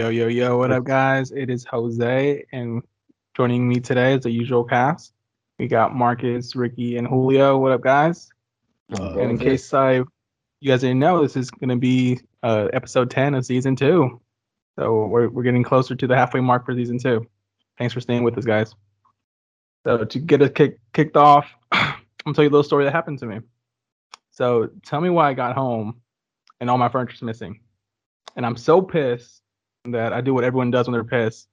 Yo, yo, yo, what up, guys? It is Jose, and joining me today is the usual cast. We got Marcus, Ricky, and Julio. What up, guys? Uh, and in case I, you guys didn't know, this is going to be uh, episode 10 of season two. So we're, we're getting closer to the halfway mark for season two. Thanks for staying with us, guys. So to get us kick, kicked off, I'm going to tell you a little story that happened to me. So tell me why I got home and all my furniture's missing. And I'm so pissed that I do what everyone does when they're pissed.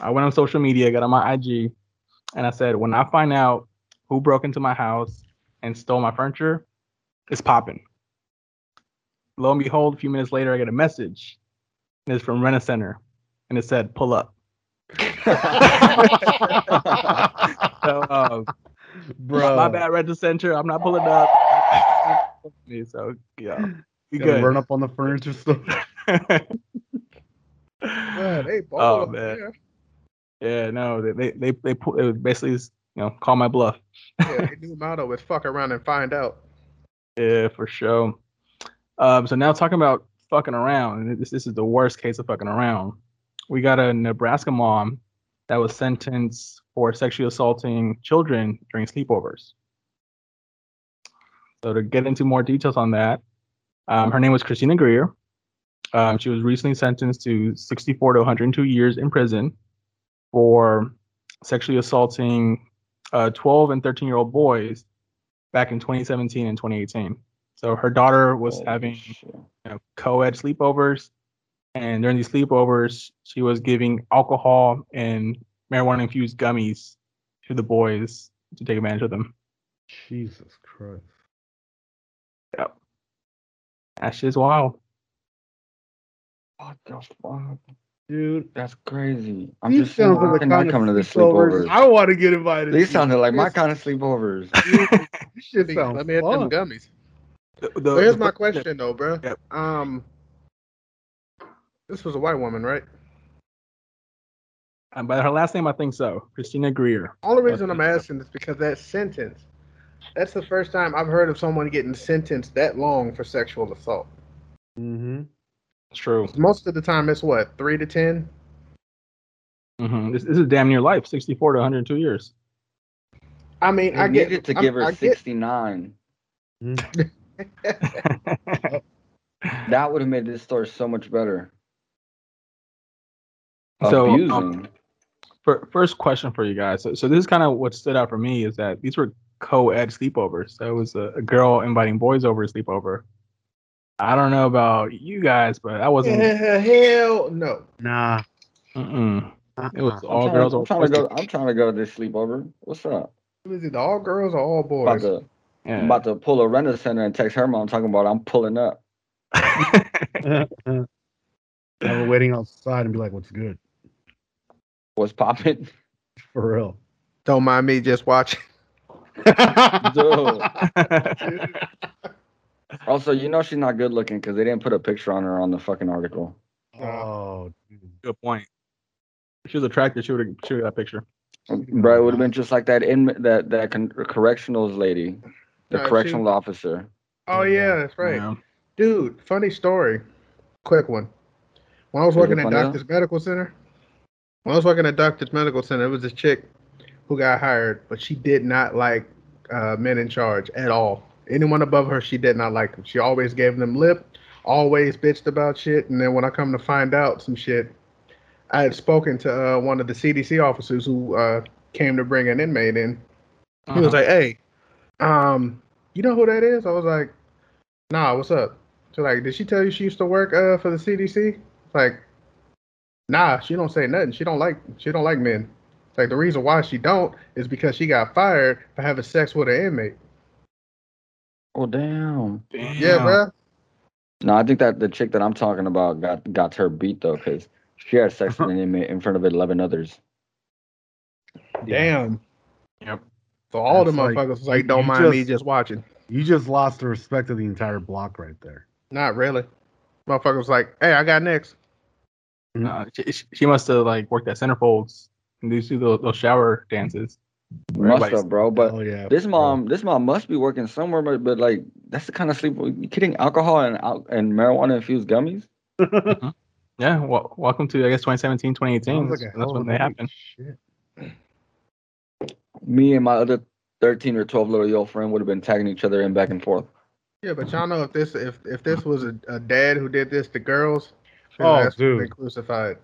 I went on social media, got on my IG, and I said, when I find out who broke into my house and stole my furniture, it's popping. Lo and behold, a few minutes later, I get a message. And it's from Rent a Center, and it said, "Pull up." so, um, Bro, my bad, Rent a Center. I'm not pulling up. so yeah, you good? run up on the furniture store. Man, they Oh, man. there. yeah, no, they they they, they pu- it basically you know call my bluff. Yeah, their new motto is fuck around and find out. Yeah, for sure. Um, so now talking about fucking around, and this this is the worst case of fucking around. We got a Nebraska mom that was sentenced for sexually assaulting children during sleepovers. So to get into more details on that, um, her name was Christina Greer. Um, she was recently sentenced to 64 to 102 years in prison for sexually assaulting uh, 12 and 13 year old boys back in 2017 and 2018. So her daughter was Holy having you know, co-ed sleepovers, and during these sleepovers, she was giving alcohol and marijuana-infused gummies to the boys to take advantage of them. Jesus Christ. Yep. That shit's wild. What the fuck? Dude, That's crazy. I'm these just saying, sounds how like the can I kind come to the sleepovers sleepovers? I want to get invited. These sounded like my kind of sleepovers. This shit Let me hit them fun. gummies. The- the- So here's the- my question though, bro. Yep. Um, this was a white woman, right? And by her last name, I think so. Christina Greer. Only reason I'm asking is because that sentence. That's the first time I've heard of someone getting sentenced that long for sexual assault. Mm-hmm. It's true. Most of the time, it's what three to ten. hmm This, this is damn near life. 64 to 102 years. I mean, I I get needed to I'm- give her I get- 69. That would have made this story so much better. So, um, Abusing. Fir- First question for you guys. So, so this is kind of what stood out for me is that these were co-ed sleepovers. So it was a, a girl inviting boys over to sleepover. I don't know about you guys, but I wasn't. Hell no. Nah. Mm-mm. It was Uh-uh. all I'm girls. trying, I'm trying to go. I'm trying to go to this sleepover. What's up? Is it all girls or all boys? About boys. to, Yeah. I'm about to pull a Rent a Center and text her mom talking about I'm pulling up. I was waiting outside and be like, what's good? What's popping? For real. Don't mind me just watching. Dude. Also, you know she's not good looking because they didn't put a picture on her on the fucking article. oh, dude. Good point. If she was attractive, she would have she would have that picture. Bro, it would have been just like that in that that con- correctionals lady, the No, she- correctional officer. Oh yeah, that's right. Yeah. Dude, funny story. Quick one. When I was Is working at funny though? Doctor's Medical Center, when I was working at Doctor's Medical Center, it was this chick who got hired, but she did not like uh, men in charge at all. Anyone above her, she did not like them. She always gave them lip, always bitched about shit. And then when I come to find out some shit, I had spoken to uh, one of the CDC officers who uh, came to bring an inmate in. He was Uh-huh. like, "Hey, um, you know who that is?" I was like, "Nah, what's up?" So like, did she tell you she used to work uh for the CDC? Like, nah, she don't say nothing. She don't like she don't like men. Like the reason why she don't is because she got fired for having sex with an inmate. Oh damn. Damn. Yeah, bruh. No, I think that the chick that I'm talking about got got her beat though, because she had sex with an inmate in front of eleven others. Damn. Yep. So all the That's like- motherfuckers was like, don't you mind me just- just watching. You just lost the respect of the entire block right there. Not really. Motherfucker was like, hey, I got next. No, she, she- she must have like worked at Centerfolds and these do those, those shower dances. Where Must have, bro. But oh yeah. this bro. mom, this mom must be working somewhere. But, but like, that's the kind of sleep. You kidding? Alcohol and and marijuana infused gummies. Mm-hmm. Yeah, well, welcome to I guess 2017, 2018. Sounds That's, like a that's when they a happen. Shit. Me and my other 13 or 12 little yo friend would have been tagging each other in back and forth. Yeah, but y'all know if this if if this was a, a dad who did this to girls, Oh, ass would've dude. crucified,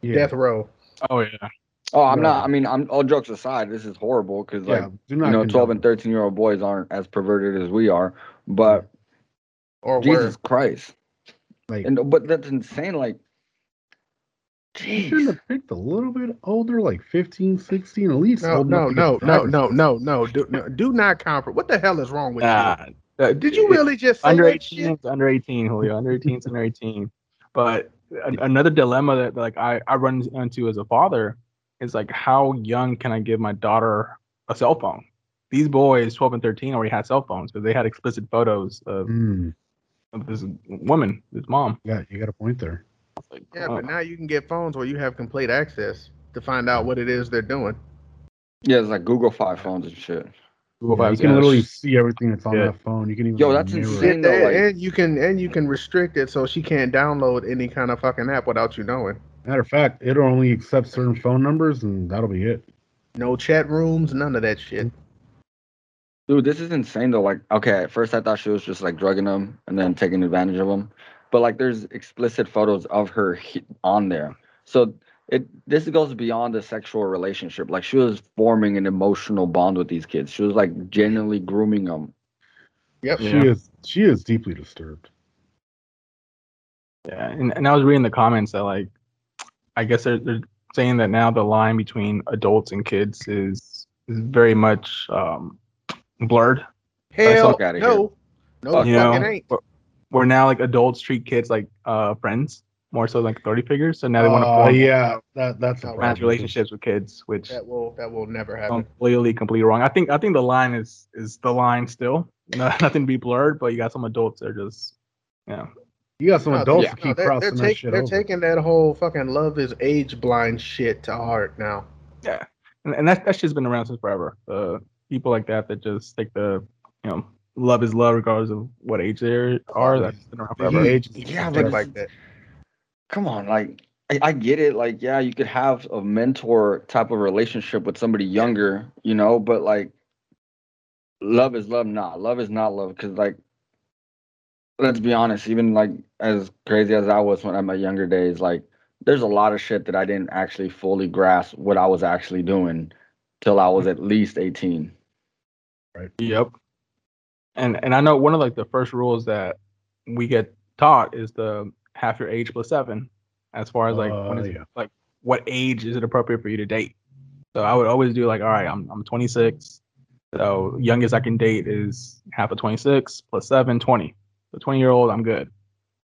Yeah. death row. Oh yeah. Oh, I'm not. I mean, I'm all jokes aside. This is horrible because Yeah. like Do you know, condone 12 and 13 year old boys aren't as perverted as we are. But Or Jesus worse. Christ, Like, and but that's insane. Like, you shouldn't jeez. have picked a little bit older, like 15, 16, at least. No, old no, enough no, no, no, no, no. Do no, do not comfort. What the hell is wrong with Nah, uh, you? Did you really just say under 18 shit? under 18 julio under 18 under 18 but a- another dilemma that like I, I run into as a father is like how young can i give my daughter a cell phone these boys 12 and 13 already had cell phones because they had explicit photos of, Mm, of this woman this mom yeah, you got a point there. Like, Yeah, oh, but now you can get phones where you have complete access to find out what it is they're doing. Yeah, it's like Google Fi phones and shit. Google Yeah, you can yeah. literally see everything that's on Yeah. that phone. You can even Yo, that's insane. And, though, like- and you can and you can restrict it so she can't download any kind of fucking app without you knowing. Matter of fact, it'll only accept certain phone numbers, and that'll be it. No chat rooms, none of that shit. Dude, this is insane though. Like, okay, at first I thought she was just like drugging them and then taking advantage of them, but like, there's explicit photos of her on there. So it this goes beyond a sexual relationship. Like, she was forming an emotional bond with these kids. She was like genuinely grooming them. Yep. Yeah. She is she is deeply disturbed. Yeah, and, and I was reading the comments that like, I guess they're they're saying that now the line between adults and kids is is very much um, blurred. Hell fuck outta no. No, Fuck You fucking know, ain't. where- where now like adults treat kids like uh friends more so like authority figures. So now they want to Uh, form yeah, that that's a romantic romantic relationships with kids, which That will that will never happen. completely completely wrong. I think I think the line is is the line still. No, nothing to be blurred, but you got some adults that are just you know You got some No, adults yeah. to No, keep they're, crossing they're, that take, shit they're over. taking that whole fucking love is age blind shit to heart now. yeah, and, and that that shit's been around since forever. Uh, people like that that just take the you know love is love regardless of what age they are. That's been around Maybe forever. age- Yeah, Think but like that. come on, like I, I get it. Like, yeah, you could have a mentor type of relationship with somebody younger, you know, but like love is love not. Love is not love because like let's be honest, even like as crazy as I was when at my younger days, like there's a lot of shit that I didn't actually fully grasp what I was actually doing till I was at least 18. Right. Yep. And and I know one of like the first rules that we get taught is the half your age plus seven, as far as like Uh, is, yeah. like what age is it appropriate for you to date. So I would always do like, all right, I'm I'm 26, so youngest I can date is half of 26 plus seven, 20. So 20 year old, I'm good.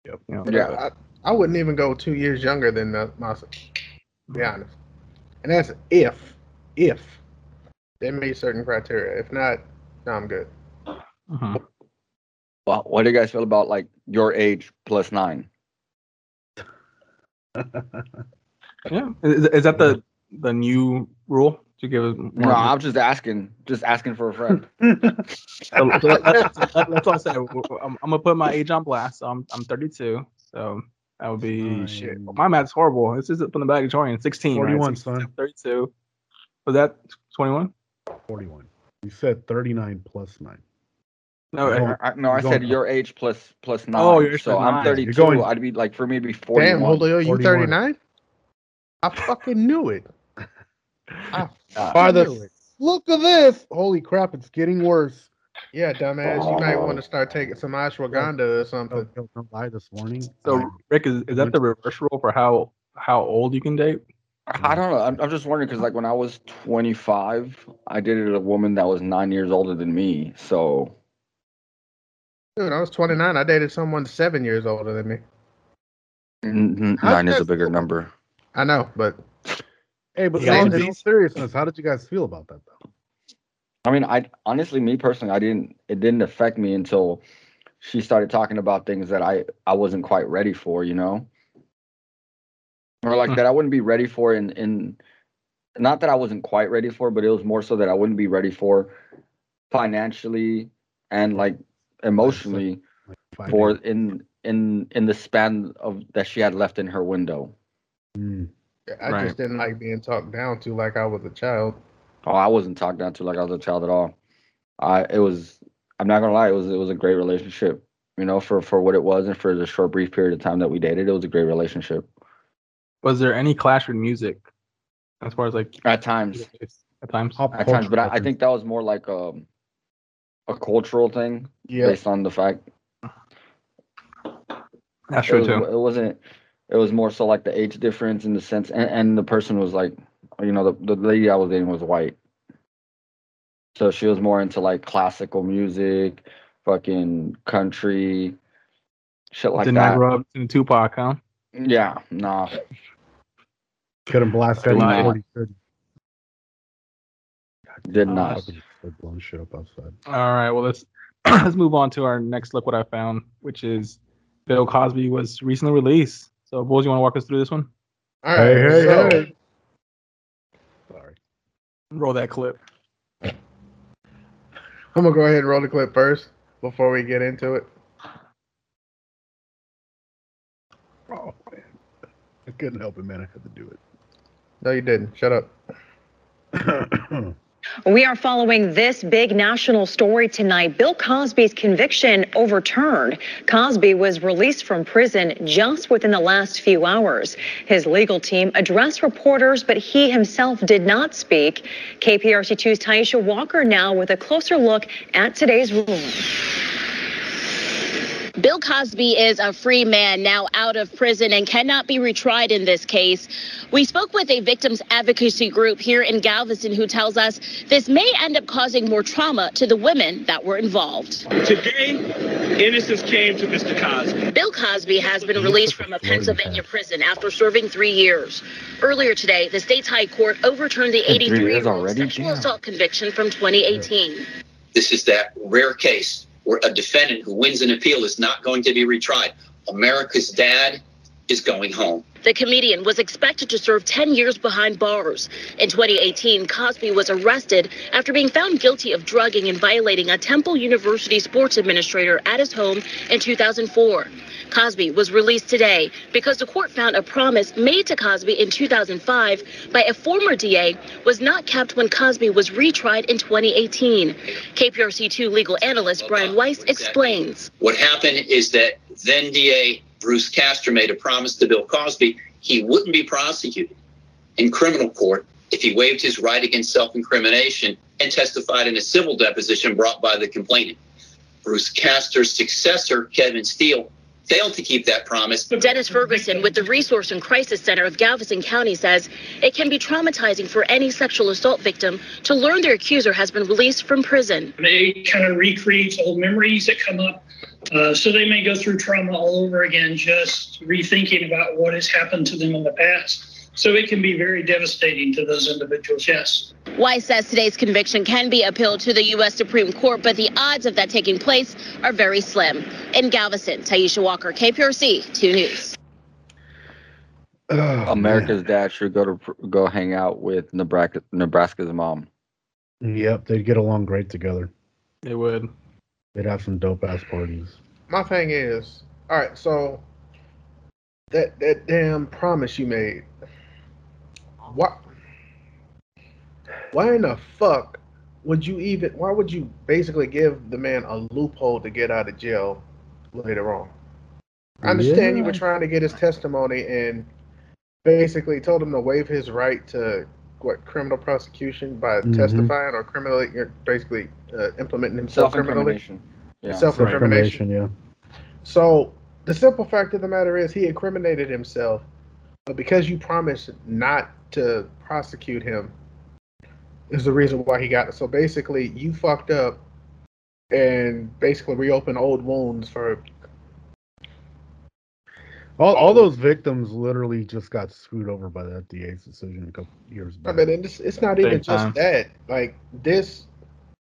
Yep. You know, Yeah. I, I wouldn't even go two years younger than uh, myself. To be honest, and that's if if they meet certain criteria. If not, no, I'm good. Mhm. Well, what do you guys feel about like your age plus nine? Yeah. Is, is that the the new rule to give us more? No, I'm just asking, just asking for a friend. So, so let, us that's all I said. I'm, I'm gonna put my age on blast. So I'm I'm 32. So that would be shit. Fine. My math's horrible. This is from the valedictorian. 16. 41, right? 16, son. 32. Was that 21? 41. You said 39 plus 9. No. I- going- I, no, I said going- your age plus plus nine. Oh, you're so plus I'm 32. Going- I'd be like for me, it'd be Damn, 41. Julio, you 41. 39? I fucking knew it. I Uh, By the it. look of this. Holy crap, it's getting worse. Yeah, dumbass, you might Oh. want to start taking some ashwagandha or something. Oh, don't, don't lie this morning. so Rick, is, is that the reverse rule for how how old you can date? I don't know. I'm, I'm just wondering because like when I was 25, I dated a woman that was nine years older than me. So Dude, I was 29. I dated someone seven years older than me. n- n- How's nine is a bigger number. I know, but hey, but Yeah, in, you in can all seriousness, how did you guys feel about that though? I mean, I honestly, me personally, I didn't. It didn't affect me until she started talking about things that I I wasn't quite ready for. You know, or like Hmm. that I wouldn't be ready for. In in not that I wasn't quite ready for, but it was more so that I wouldn't be ready for financially and like emotionally Like, five for in in in the span of that she had left in her window. Mm. I Right. just didn't like being talked down to like I was a child. Oh, I wasn't talked down to like I was a child at all. I it was I'm not gonna lie, it was it was a great relationship. You know, for for what it was and for the short brief period of time that we dated, it was a great relationship. Was there any clash with music, as far as like At times. at times? At times, but I, I think that was more like um a cultural thing Yeah. based on the fact That's it, true was, too. it wasn't it was more so like the age difference in the sense and, and the person was like you know the, the lady i was dating was white so she was more into like classical music fucking country shit like that. Did that not grow up in Tupac, huh? yeah nah Couldn't blast Good any line. 40 30. did not They're blowing shit up outside. All right, well let's let's move on to our next look. What I found, which is Bill Cosby was recently released. So, boys, you want to walk us through this one? All right. Hey, hey, so, hey. Sorry. Roll that clip. I'm gonna go ahead and roll the clip first before we get into it. Oh man, I couldn't help it, man. I had to do it. No, you didn't. Shut up. We are following this big national story tonight. Bill Cosby's conviction overturned. Cosby was released from prison just within the last few hours. His legal team addressed reporters, but he himself did not speak. KPRC2's Taisha Walker now with a closer look at today's ruling. Bill Cosby is a free man now out of prison and cannot be retried in this case. We spoke with a victims advocacy group here in Galveston who tells us this may end up causing more trauma to the women that were involved. Today, innocence came to Mr. Cosby. Bill Cosby has been released from a Pennsylvania prison after serving three years. Earlier today, the state's high court overturned the 83 year old sexual Damn. assault conviction from 2018. This is that rare case where a defendant who wins an appeal is not going to be retried. America's dad is going home. The comedian was expected to serve 10 years behind bars. In 2018, Cosby was arrested after being found guilty of drugging and violating a Temple University sports administrator at his home in 2004. Cosby was released today because the court found a promise made to Cosby in 2005 by a former DA was not kept when Cosby was retried in 2018. KPRC2 legal analyst Brian Wice explains. What happened is that then DA Bruce Castor made a promise to Bill Cosby he wouldn't be prosecuted in criminal court if he waived his right against self incrimination and testified in a civil deposition brought by the complainant. Bruce Castor's successor, Kevin Steele, failed to keep that promise. Dennis Ferguson with the Resource and Crisis Center of Galveston County says it can be traumatizing for any sexual assault victim to learn their accuser has been released from prison. They kind of recreates old memories that come up. Uh, so they may go through trauma all over again, just rethinking about what has happened to them in the past. So it can be very devastating to those individuals, yes. Wice says today's conviction can be appealed to the U.S. Supreme Court, but the odds of that taking place are very slim. In Galveston, Taisha Walker, KPRC 2 News. Oh, america's dad should go to go hang out with nebraska nebraska's mom. Yep, they'd get along great together. They would. They'd have some dope ass parties. My thing is, all right. So that that damn promise you made. What? Why in the fuck would you even? Why would you basically give the man a loophole to get out of jail later on? I understand you were trying to get his testimony and basically told him to waive his right to what criminal prosecution by Mhm. testifying or criminally, or basically uh, implementing himself criminally. self-incrimination yeah Self-incrimination. yeah. So the simple fact of the matter is he incriminated himself, but because you promised not to prosecute him, is the reason why he got it. So basically, you fucked up and basically reopened old wounds for. All, all those victims literally just got screwed over by the FDA's decision a couple years I back. mean, and it's, it's not even Big just that. Like this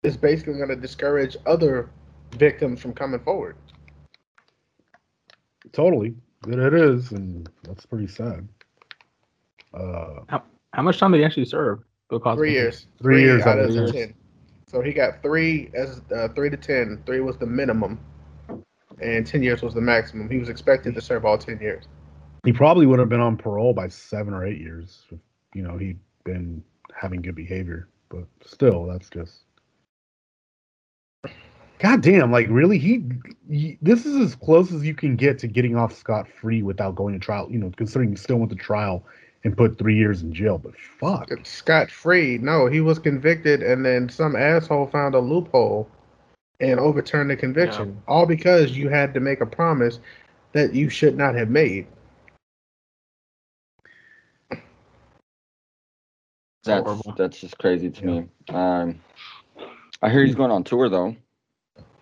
is basically going to discourage other victims from coming forward. Totally. It, it is, and that's pretty sad. Uh, How much time did he actually serve? Bill Cosby. Three years. Three years out out of of years. ten. So he got three as uh, three to ten. Three was the minimum. and 10 years was the maximum. He was expected to serve all 10 years. He probably would have been on parole by seven or eight years if you know he'd been having good behavior. But still, that's just God damn, like really, he, he this is as close as you can get to getting off scot free without going to trial. You know, considering you still went to trial and put three years in jail. But fuck, Scott free. No, he was convicted, and then some asshole found a loophole and overturned the conviction. All because you had to make a promise that you should not have made. That's horrible. that's just crazy to me. Um, I hear he's going on tour though.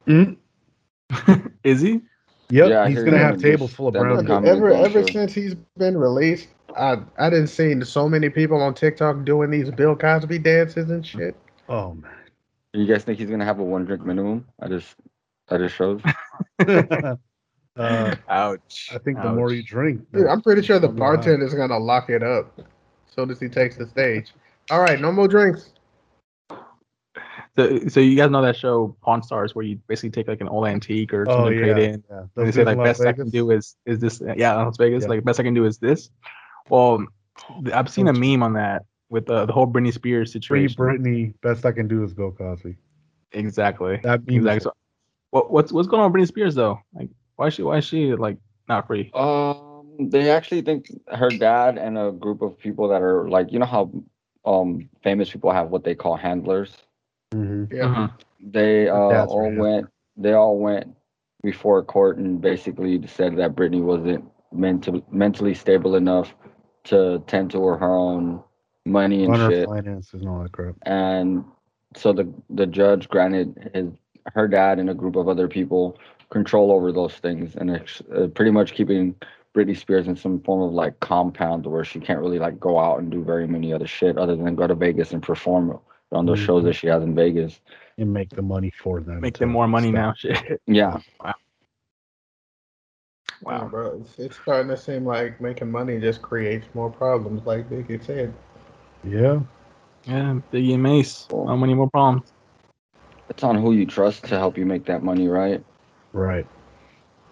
Is he? Yep, Yeah, he's gonna have tables full of stand-up brown. ever ever through. since he's been released, I I didn't see so many people on TikTok doing these Bill Cosby dances and shit. Oh man. You guys think he's gonna have a one drink minimum? I just, I just shows. uh, Ouch. I think the more you drink, Dude, I'm pretty sure the Probably not. bartender's gonna lock it up as soon as he takes the stage. All right, no more drinks. So, so you guys know that show Pawn Stars, where you basically take like an old antique or Oh something yeah, trade in, yeah. and they say like in Las best I can do is is this yeah Las Vegas Yeah. like best I can do is this. Well, I've seen a meme on that with uh, the whole Britney Spears situation. Free situation. Britney. Best I can do is Bill Cosby. Exactly. That means Exactly. So, what what's what's going on with Britney Spears though? Like why is she why is she like not free? Um, they actually think her dad and a group of people that are like, you know how, um, famous people have what they call handlers. Mhm. Yeah. Mhm. They uh, dad's all right. went. They all went before court and basically said that Britney wasn't mental, mentally stable enough to tend to her own money and Run shit. finances and all that crap. and so the the judge granted his her dad and a group of other people control over those things and it's uh, pretty much keeping Britney Spears in some form of like compound where she can't really like go out and do very many other shit other than go to Vegas and perform on those shows Mhm. that she has in Vegas. And make the money for them. Make them more money stop. now. Shit. Yeah, Wow, Wow. bro, it's, it's starting to seem like making money just creates more problems, like Biggie said. Yeah. Yeah, Biggie and Mase. How many more problems? it's on who you trust to help you make that money, right? Right.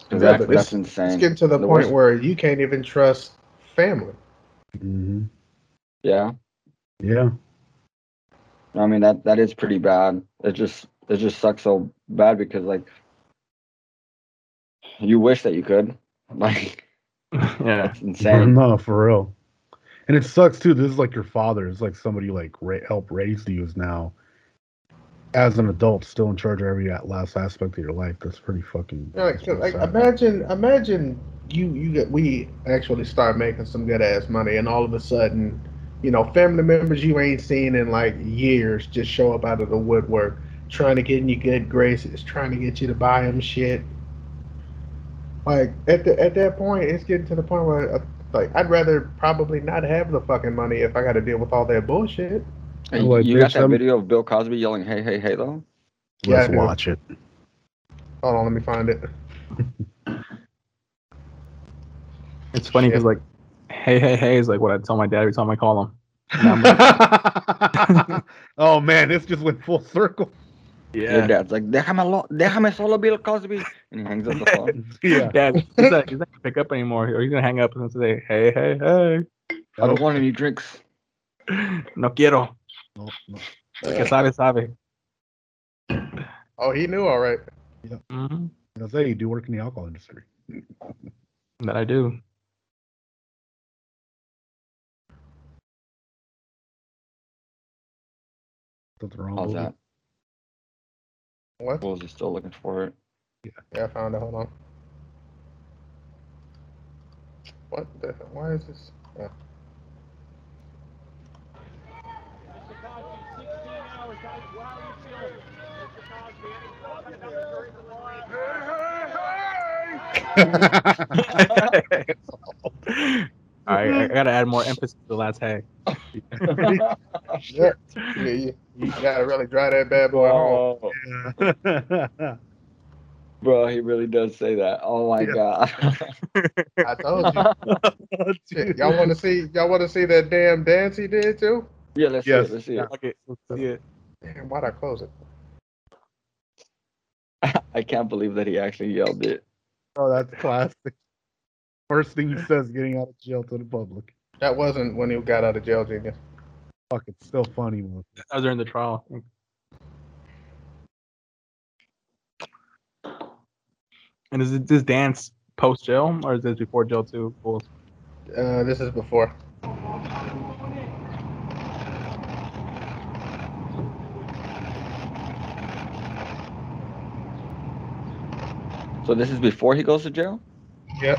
'Cause Yeah, that's, but it's- insane. It's getting to the, The point worst- where you can't even trust family. hmm yeah, Yeah. I mean that that is pretty bad. It just it just sucks so bad because like you wish that you could like yeah. it's insane. No, for real. And it sucks too. This is like your father. It's like somebody like ra- helped raise you is now, as an adult, still in charge of every last aspect of your life. That's pretty fucking. Yeah, like, pretty like imagine, imagine you you get we actually start making some good ass money, and all of a sudden, you know, family members you ain't seen in like years just show up out of the woodwork, trying to get in your good graces, trying to get you to buy them shit. Like at the at that point, it's getting to the point where. Uh, like I'd rather probably not have the fucking money if I got to deal with all that bullshit. Hey, Like, you got that I'm- video of Bill Cosby yelling "Hey, hey, hey" though? Yeah, Let's watch it. Hold on, let me find it. It's funny because like, hey, hey, hey is like what I tell my dad every time I call him. Like, oh man, this just went full circle. Your dad's like, "Déjame, lo- déjame solo, Bill Cosby," and he hangs up the phone. Yeah. Dad, he's not, he's not gonna pick up anymore, or he's gonna hang up and say, "Hey, hey, hey, I don't want any drinks. no quiero." No, no. El Que sabe, sabe. Oh, he knew all right. Yeah. Mm-hmm. I say you do work in the alcohol industry. That I do. Something wrong How's with that? What? Bulls is still looking for it. Yeah, yeah, I found it. Hold on. What the? Why is this? Yeah. All right, I, I gotta add more emphasis to the last hey. Yeah, yeah, you, you gotta really dry that bad boy home. Oh, bro, he really does say that. Oh my god. I told you. Shit, y'all want to see? Y'all want to see that damn dance he did too? yeah, let's Yes. see it. Let's see it. Okay, let's see it. Damn, why'd I close it? I can't believe that he actually yelled it. Oh, that's classic. First thing he says, getting out of jail to the public. That wasn't when he got out of jail, Genius. Fuck, it's still funny. Man. That was during the trial. And is it this dance post jail or is this before jail too? Cool. Uh, this is before. So this is before he goes to jail. Yep.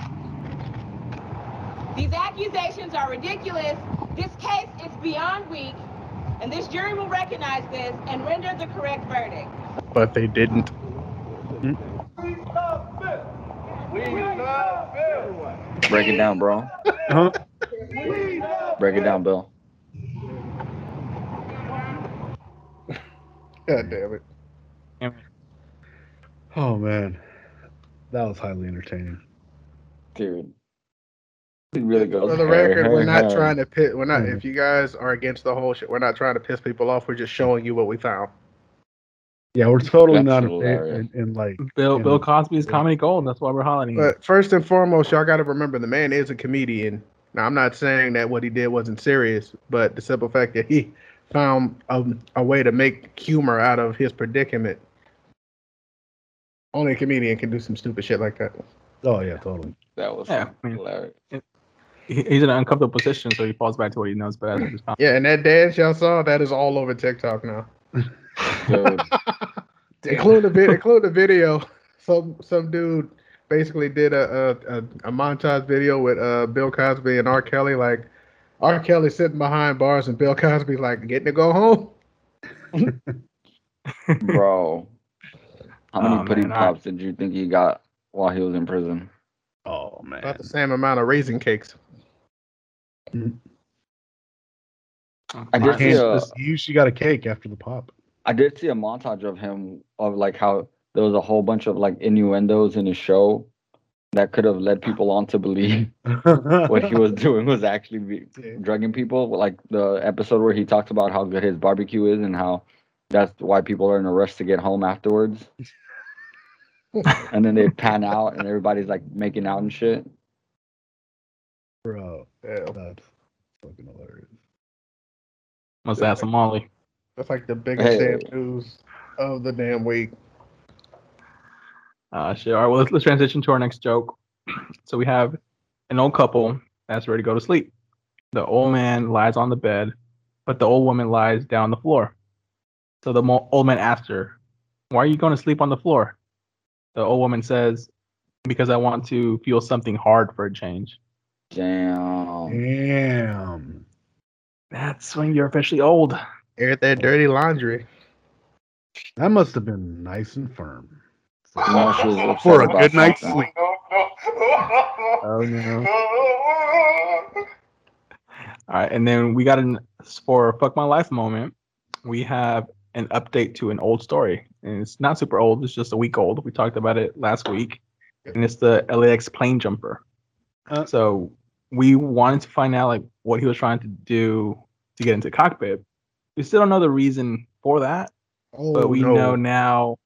These accusations are ridiculous. This case is beyond weak, and this jury will recognize this and render the correct verdict. But they didn't. Hmm? Break it down, bro. Huh? Break it down, Bill. God damn it. Oh man, that was highly entertaining. Dude. He really goes. For the hey, record, hey, we're not hey. trying to pit. We're not. Mhm. If you guys are against the whole shit, we're not trying to piss people off. We're just showing you what we found. Yeah, we're totally That's not in, hilarious. in, in like. Bill Yeah. Bill Cosby's comedy gold. That's why we're highlighting. it. But first and foremost, y'all got to remember the man is a comedian. Now, I'm not saying that what he did wasn't serious, but the simple fact that he found a, a way to make humor out of his predicament. Only a comedian can do some stupid shit like that. Oh yeah, totally. That was Yeah, I mean- hilarious. He- He's in an uncomfortable position, so he falls back to what he knows best. which is comedy. Yeah, and that dance y'all saw, that is all over TikTok now. Dude, include the vid- include the video. Some some dude basically did a a, a, a montage video with uh Bill Cosby and R. Kelly. Like R. Kelly sitting behind bars and Bill Cosby like getting to go home. bro. How many Oh, pudding man, I- pops did you think he got while he was in prison? Oh man. About the same amount of raisin cakes. I did see a, you usually got a cake after the pop. I did see a montage of him of like how there was a whole bunch of like innuendos in his show that could have led people on to believe what he was doing was actually be, drugging people. Like the episode where he talks about how good his barbecue is and how that's why people are in a rush to get home afterwards. and then they pan out and everybody's like making out and shit. Bro, Yeah, that's fucking hilarious. Must have some Molly. that's like the biggest Hey. damn news of the damn week. Uh, shit. All right, well, let's, let's transition to our next joke. So we have an old couple that's ready to go to sleep. The old man lies on the bed, but the old woman lies down on the floor. So the mo- old man asks her, Why are you going to sleep on the floor? The old woman says, Because I want to feel something hard for a change. Damn. Damn. That's when you're officially old. Air at that dirty laundry. That must have been nice and firm. No, she was upset For a good night's something. sleep. Oh, no. All right, and then we got an for fuck my life moment. We have an update to an old story, and it's not super old. It's just a week old. We talked about it last week, and it's the LAX plane jumper. Uh. so we wanted to find out like what he was trying to do to get into cockpit. We still don't know the reason for that, Oh, but we no. know now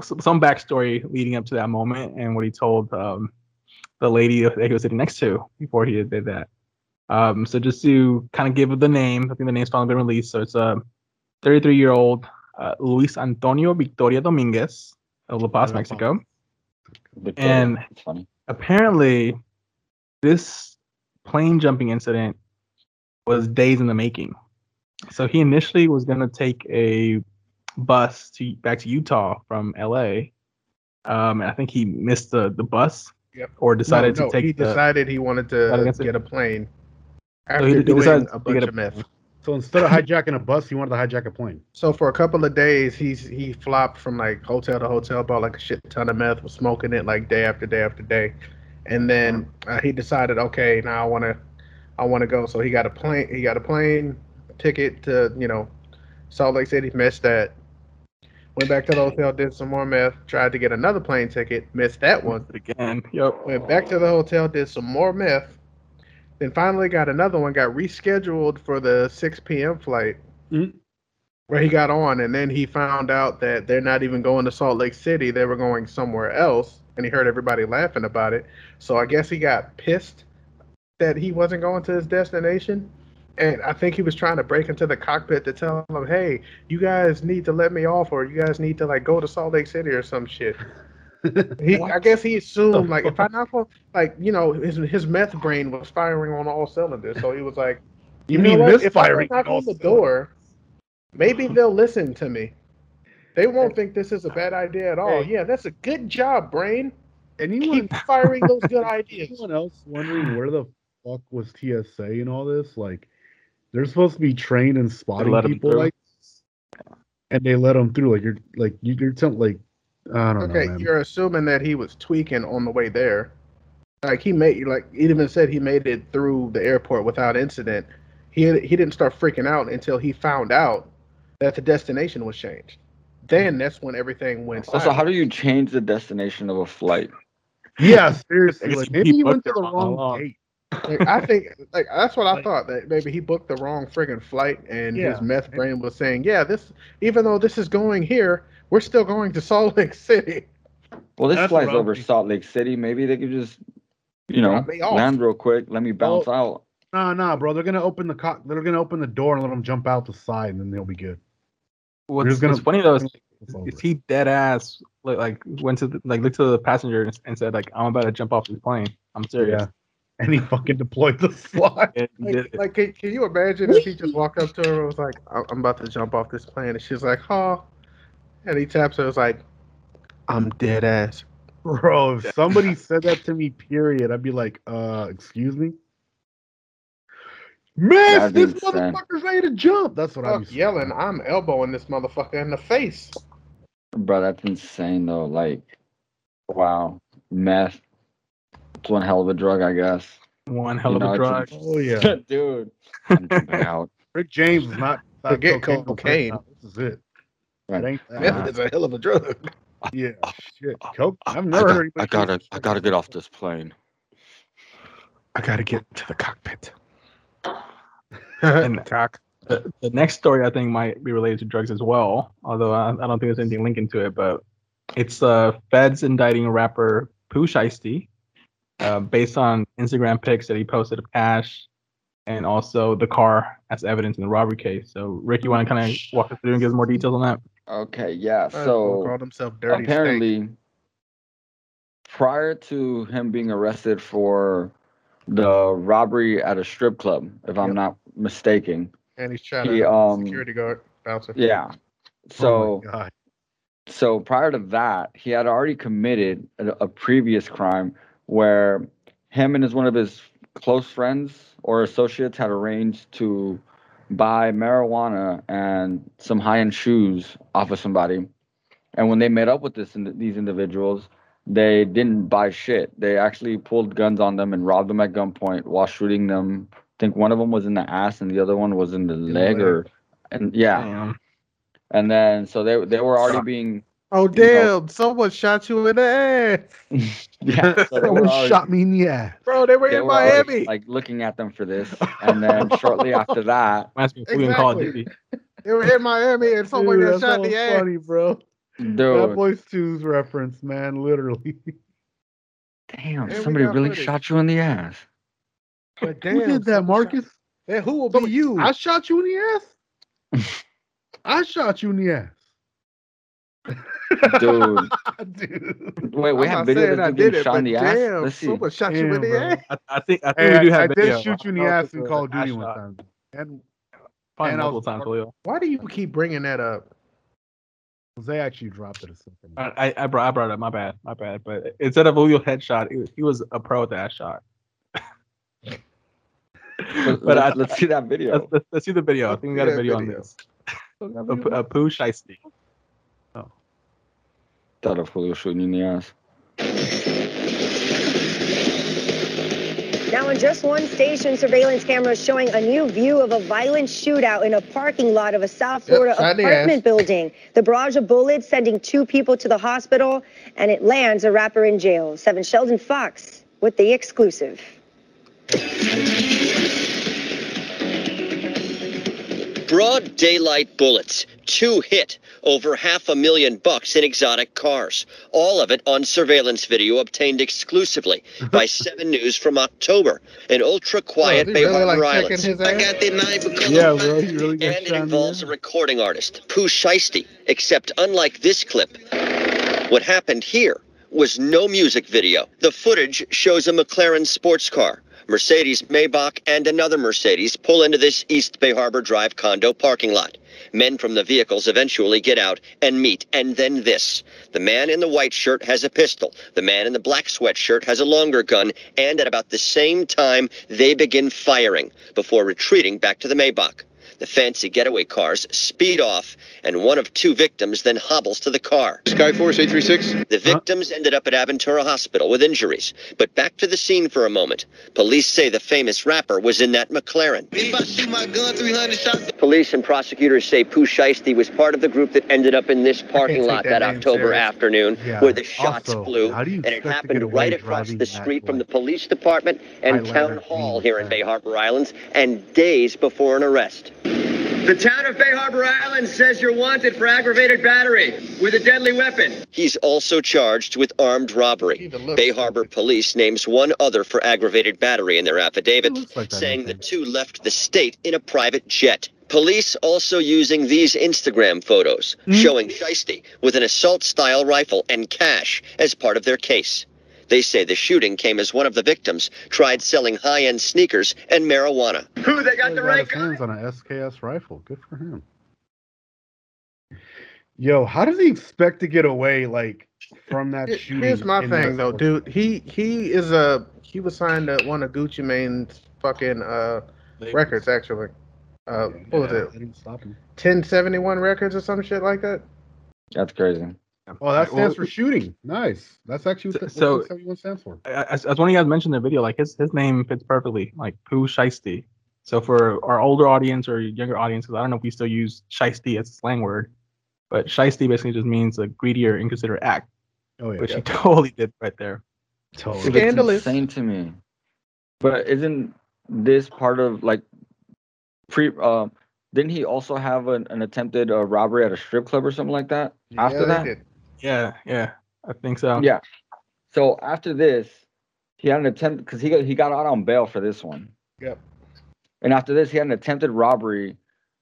some backstory leading up to that moment and what he told um, the lady that he was sitting next to before he did that. Um, so just to kind of give the name, I think the name's finally been released. So it's a 33 year old uh, Luis Antonio Victoria Dominguez of La Paz, Mexico. Victoria. And- funny. Apparently, this plane jumping incident was days in the making. So he initially was going to take a bus to back to Utah from LA. Um, and I think he missed the, the bus Yep. or decided no, no, to take he the. decided he wanted to get a plane So after he- he doing decided a bunch a- of meth. So instead of hijacking a bus, he wanted to hijack a plane. So for a couple of days, he's he flopped from like hotel to hotel, bought like a shit ton of meth, was smoking it like day after day after day, and then uh, he decided, okay, now I want to, I want to go. So he got a plane, he got a plane ticket to you know, Salt Lake City, missed that. Went back to the hotel, did some more meth, tried to get another plane ticket, missed that one. again. Yep. Went back to the hotel, did some more meth, then finally got another one, got rescheduled for the 6 p.m. flight Mhm. where he got on, and then he found out that they're not even going to Salt Lake City, they were going somewhere else. And he heard everybody laughing about it. So I guess he got pissed that he wasn't going to his destination. And I think he was trying to break into the cockpit to tell them, "Hey, you guys need to let me off, or you guys need to like go to Salt Lake City or some shit." He, I guess he assumed like if I knock on, like you know, his his meth brain was firing on all cylinders, so he was like, You know mean this firing knock on all on the door, maybe they'll listen to me. They won't think this is a uh, bad idea at all. Hey. Yeah, that's a good job, brain. Anyone, Keep firing those good ideas. anyone else wondering where the fuck was TSA and all this? Like, they're supposed to be trained in spotting let 'em people through. like, and they let them through. Like you're like you- you're telling like I don't Okay, know, man. you're assuming that he was tweaking on the way there. Like he made, like he even said he made it through the airport without incident. He he didn't start freaking out until he found out that the destination was changed. Then that's when everything went. Also, how do you change the destination of a flight? Yeah, seriously. guess Like, he maybe you went to the wrong wrong along. gate. Like, I think like that's what I Like- thought that maybe he booked the wrong friggin' flight and Yeah. his meth brain was saying, yeah, this even though this is going here, we're still going to Salt Lake City. Well, this That's flies over. Salt Lake City. Maybe they could just, you know, Drop me off. land real quick. Let me bounce out. Nah, nah, bro. They're gonna open the cock. They're gonna open the door and let them jump out the side, and then they'll be good. What's, gonna- what's funny though is, is he dead ass like, like went to the, like looked to the passenger and, and said like I'm about to jump off this plane. I'm serious. Yeah. And he fucking deployed the slide. Yeah, Like, like can, can you imagine if he just walked up to her and was like, "I- "I'm about to jump off this plane," and she's like, "Oh," and he taps her, and was like, "I'm dead ass." Bro, if somebody said that to me, period, I'd be like, uh, excuse me? Miss, this motherfucker's ready to jump. That's what I'm Fuck be yelling, I'm elbowing this motherfucker in the face. Bro, that's insane though. Like, wow, meth. It's one hell of a drug, I guess. One hell You of know, a it's drug. Oh yeah. Dude, I'm jumping out. Rick James is not Forget cocaine. cocaine. This is it. Right. It ain't that. Meth is a hell of a drug. Yeah, shit. Coke. I've I, never got, heard I gotta, I gotta get off this plane. I gotta get to the cockpit. And- Cock. The, the next story I think might be related to drugs as well, although I, I don't think there's anything linking to it. But it's uh, feds indicting rapper Pooh Shiesty uh, based on Instagram pics that he posted of cash and also the car as evidence in the robbery case. So, Rick, you want to kind of walk us through and give us more details on that? Okay, yeah. So So called himself dirty. Steak. apparently, prior to him being arrested for the robbery at a strip club, if I'm Yep. not mistaken, and he's trying he, to um, security guard bouncer. yeah. Oh So God. so prior to that, he had already committed a, a previous crime where him and his one of his close friends or associates had arranged to buy marijuana and some high-end shoes off of somebody. And when they met up with this these individuals, they didn't buy shit. They actually pulled guns on them and robbed them at gunpoint while shooting them. I think one of them was in the ass and the other one was in the the leg, leg. or and yeah. Damn. And then so they they were already being Oh know- damn! Someone shot you in the ass, yeah. So Someone already, shot me in the ass. bro. They were they in were already, Miami. like looking at them for this, and then shortly after that, Reminds me of Fully in Call of Exactly. Duty. They were in Miami, and someone Dude, got shot in so the ass. bro. Dude, Bad Boys 2's reference, man, literally. damn, And somebody really footage. shot you in the ass. But damn, Who did that, Marcus? shot- Then who will be you? I shot you in the ass. I shot you in the ass. Dude, Dude. wait, we I'm have not video saying I of did getting shot in but the ass. damn, Let's see. someone shot you in the bro. ass. I, I think I think Hey, we do I, have I video. did shoot you in the I don't know if ass it's in Call of Duty ass one shot. time. And Probably And multiple was- times, Julio. Why do you keep bringing that up? Jose actually dropped it a second. ago. I, I, I brought I brought it up. My bad. My bad. But instead of Julio headshot, he was, he was a pro at the ass shot. But let's, let's see that let's, video. let's, let's see the video. I think we got a Yeah, video on this. Oh, a, a Pooh Shiesty. Thought of Julio shooting you in the ass. Now, in just one station, surveillance cameras showing a new view of a violent shootout in a parking lot of a South Florida shot in the apartment ass. building. The barrage of bullets sending two people to the hospital, and it lands a rapper in jail. Seven Sheldon Fox with the exclusive. Broad daylight bullets. Two hit. Over half a million bucks in exotic cars. All of it on surveillance video obtained exclusively by 7 News from October. An ultra quiet Oh, Bay really, Harbor like, Islands. I got the knife Yeah, bro, really and it shot in the involves a recording artist, Pooh Shiesty, except unlike this clip, what happened here was no music video. The footage shows a McLaren sports car. Mercedes Maybach and another Mercedes pull into this East Bay Harbor Drive condo parking lot. Men from the vehicles eventually get out and meet, and then this. The man in the white shirt has a pistol. The man in the black sweatshirt has a longer gun, and at about the same time, they begin firing before retreating back to the Maybach. The fancy getaway cars speed off, and one of two victims then hobbles to the car. Skyforce 836. The victims ended up at Aventura Hospital with injuries. But back to the scene for a moment. Police say the famous rapper was in that McLaren. Police and prosecutors say Pooh Shiesty was part of the group that ended up in this parking lot that that, October serious. afternoon Yeah. where the shots Also, flew. how do you And it expect to get happened right across the that street from the police department and Highlighter town hall here in flag. Bay Harbor Islands and days before an arrest. The town of Bay Harbor Islands says you're wanted for aggravated battery with a deadly weapon. He's also charged with armed robbery. Bay Harbor Police names one other for aggravated battery in their affidavit, like that saying the two left the state in a private jet. Police also using these Instagram photos showing Shiesty with an assault style rifle and cash as part of their case. They say the shooting came as one of the victims tried selling high end sneakers and marijuana. Who they got He the right his hands on a SKS rifle. Good for him. Yo, how does he expect to get away like from that Here- shooting? Here's my thing though, dude. He he is a he was signed to one of Gucci Mane's fucking uh records actually. Uh, what was Yeah, it? I didn't stop him. 1071 records or some shit like that. That's crazy. Oh, that stands Well, for shooting. Nice. That's actually what, So- what 1071 stands for. as, as one of you guys mentioned in the video, like his his name fits perfectly, like Pooh Shiesty. So for our older audience or younger audience, 'cause I don't know if we still use Shiesty as a slang word, but Shiesty basically just means a greedy or inconsiderate act, Oh yeah. which he totally did right there. totally. It's Scandalous. insane to me. But isn't this part of like pre? Uh, didn't he also have an, an attempted uh, robbery at a strip club or something like that? After Yeah, they that, did. Yeah, yeah, I think so. yeah. So after this, he had an attempt because he got he got out on bail for this one. Yep. And after this, he had an attempted robbery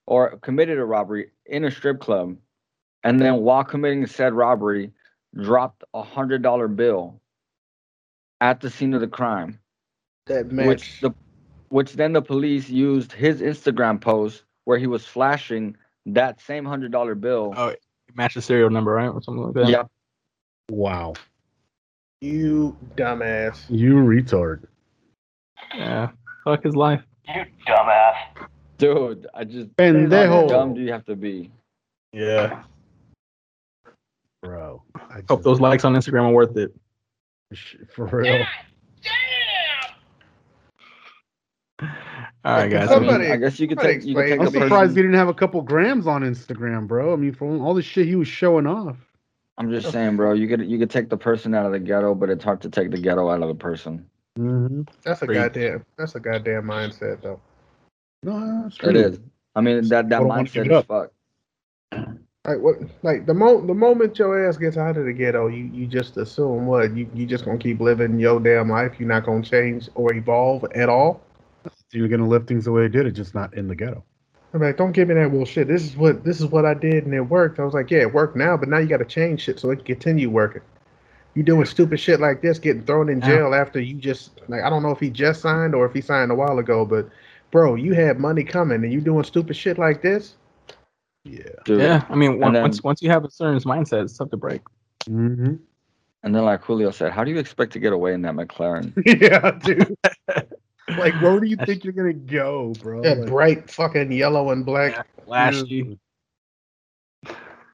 or committed a robbery in a strip club, and then while committing said robbery, dropped a hundred dollar bill at the scene of the crime. That which match. the which then the police used his Instagram post where he was flashing that same hundred dollar bill. Oh, match the serial number, right, or something like that. Yep. Wow. You dumbass. You retard. Yeah. Fuck his life. You dumbass. Dude, I just how Pendejo. dumb do you have to be? Yeah. Bro. I Hope those likes on Instagram are worth it. for real. All right, guys. I, I mean, I guess you could take you could take I'm the surprised person. he didn't have a couple grams on Instagram, bro. I mean, from all the shit he was showing off. I'm just saying, bro. You could you could take the person out of the ghetto, but it's hard to take the ghetto out of the person. Mm-hmm. That's a Great. goddamn. That's a goddamn mindset though. No, that's true. It is. I mean that that People don't wanna give mindset it is up. fucked. Like what? Like the mo the moment your ass gets out of the ghetto, you you just assume what you you just gonna keep living your damn life. You're not gonna change or evolve at all. You're gonna live things the way he did it, just not in the ghetto. I'm like, don't give me that bullshit. This is what this is what I did and it worked. I was like, yeah, it worked now, but now you got to change shit so it can continue working. You doing stupid shit like this, getting thrown in Yeah. jail after you just like I don't know if he just signed or if he signed a while ago, but bro, you had money coming and you doing stupid shit like this. Yeah. Dude. yeah. I mean, on- then- once once you have a certain mindset, it's tough to break. Mm-hmm. And then like Julio said, how do you expect to get away in that McLaren? yeah, dude. like, where do you think you're gonna go, bro? That Like, bright fucking yellow and black. Yeah. Flashy.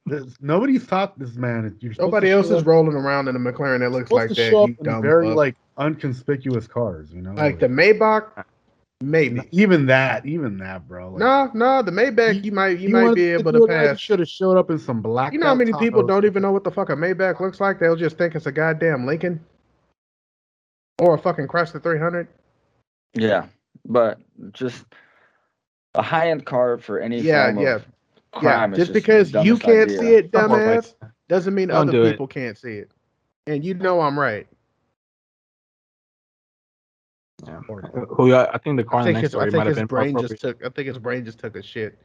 There's- nobody's taught this man. You're Nobody else is up- rolling around in a McLaren that looks like to that. show up You dumb very fuck. like unconspicuous cars, you know. like the Maybach, maybe. even that, even that, bro. Like, No, no, the Maybach you might you, might be able to pass. Should have showed up in some black. You know how many people don't even know what the fuck a Maybach looks like? They'll just think it's a goddamn Lincoln or a fucking Chrysler 300. Yeah, but just a high end car for any Yeah, form yeah. of crime is just just because you can't idea. see it, dumbass, doesn't mean Don't do other it. people can't see it. And you know I'm right. Yeah. Uh, Julio, I think the car I think next his, I story think might have his been brain just took. I think his brain just took a shit.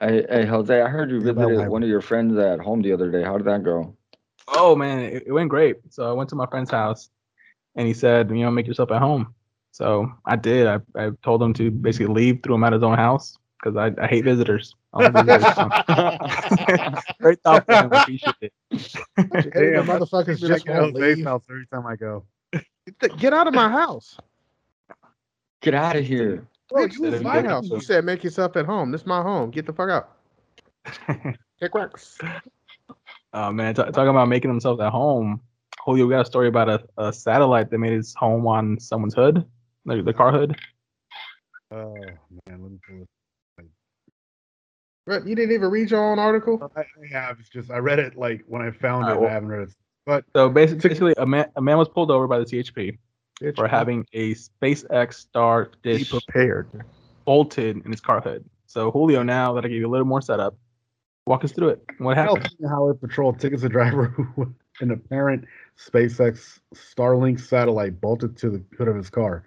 Hey, hey, Jose, I heard you visited might- one of your friends at home the other day. How did that go? Oh man, it, it went great. So I went to my friend's house, and he said, you know, make yourself at home. So I did. I, I told him to basically leave, threw him out his own house because I, I hate visitors. I don't visitors, so. Very thoughtful. and appreciate it. Hey, the Damn, motherfuckers just get won't leave. house every time I go. Get out of my house. Get out of here. Bro, you was my house. You said make yourself at home. This is my home. Get the fuck out. Kick rocks. Oh man, t- talking about making themselves at home. Julio, we got a story about a, a satellite that made its home on someone's hood, like the car hood. Oh man, let me pull it. But you didn't even read your own article. I, I have. It's just I read it like when I found Alright, it. well- I haven't read it. But So basically, basically a man a man was pulled over by the CHP Bitch, for having a SpaceX Star be dish prepared. bolted in his car hood. So Julio, now that I gave you a little more setup, walk us through it. What happened? California Highway Patrol tickets a driver who with an apparent SpaceX Starlink satellite bolted to the hood of his car.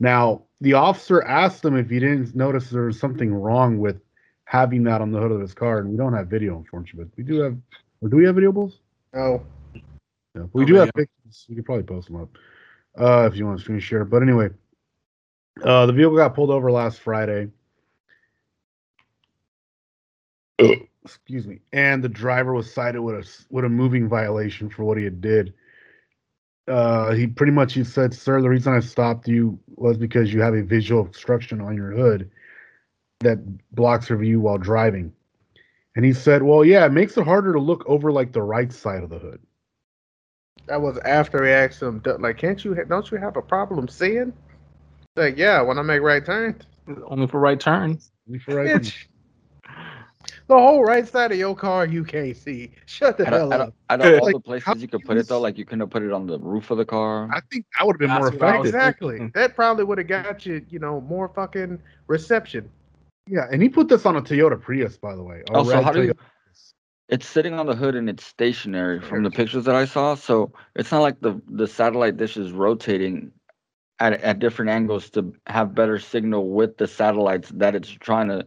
Now, the officer asked him if he didn't notice there was something wrong with having that on the hood of his car, and we don't have video, unfortunately, but we do have. Or do we have video, Bulls? No. Yeah, we Oh, do man. have pictures. We could probably post them up uh, if you want to screen share. But anyway, uh, the vehicle got pulled over last Friday. Excuse me. And the driver was cited with a s- with a moving violation for what he had did. Uh, he pretty much he said, "Sir, the reason I stopped you was because you have a visual obstruction on your hood that blocks your view while driving." And he said, "Well, yeah, it makes it harder to look over like the right side of the hood." That was after he asked him, like, can't you, don't you have a problem seeing? Like, yeah, when I make right turns. Only for right turns. Only for right Bitch. The whole right side of your car you can't see. Shut the hell don't, I up. don't, I don't all Like, the places you could put you it though, like you couldn't have put it on the roof of the car. I think that would have been more That's what effective. Exactly. That probably would have got you, you know, more fucking reception. Yeah, and he put this on a Toyota Prius, by the way. a Also, red how do you? It's sitting on the hood and it's stationary from the pictures that I saw. So it's not like the the satellite dish is rotating at at different angles to have better signal with the satellites that it's trying to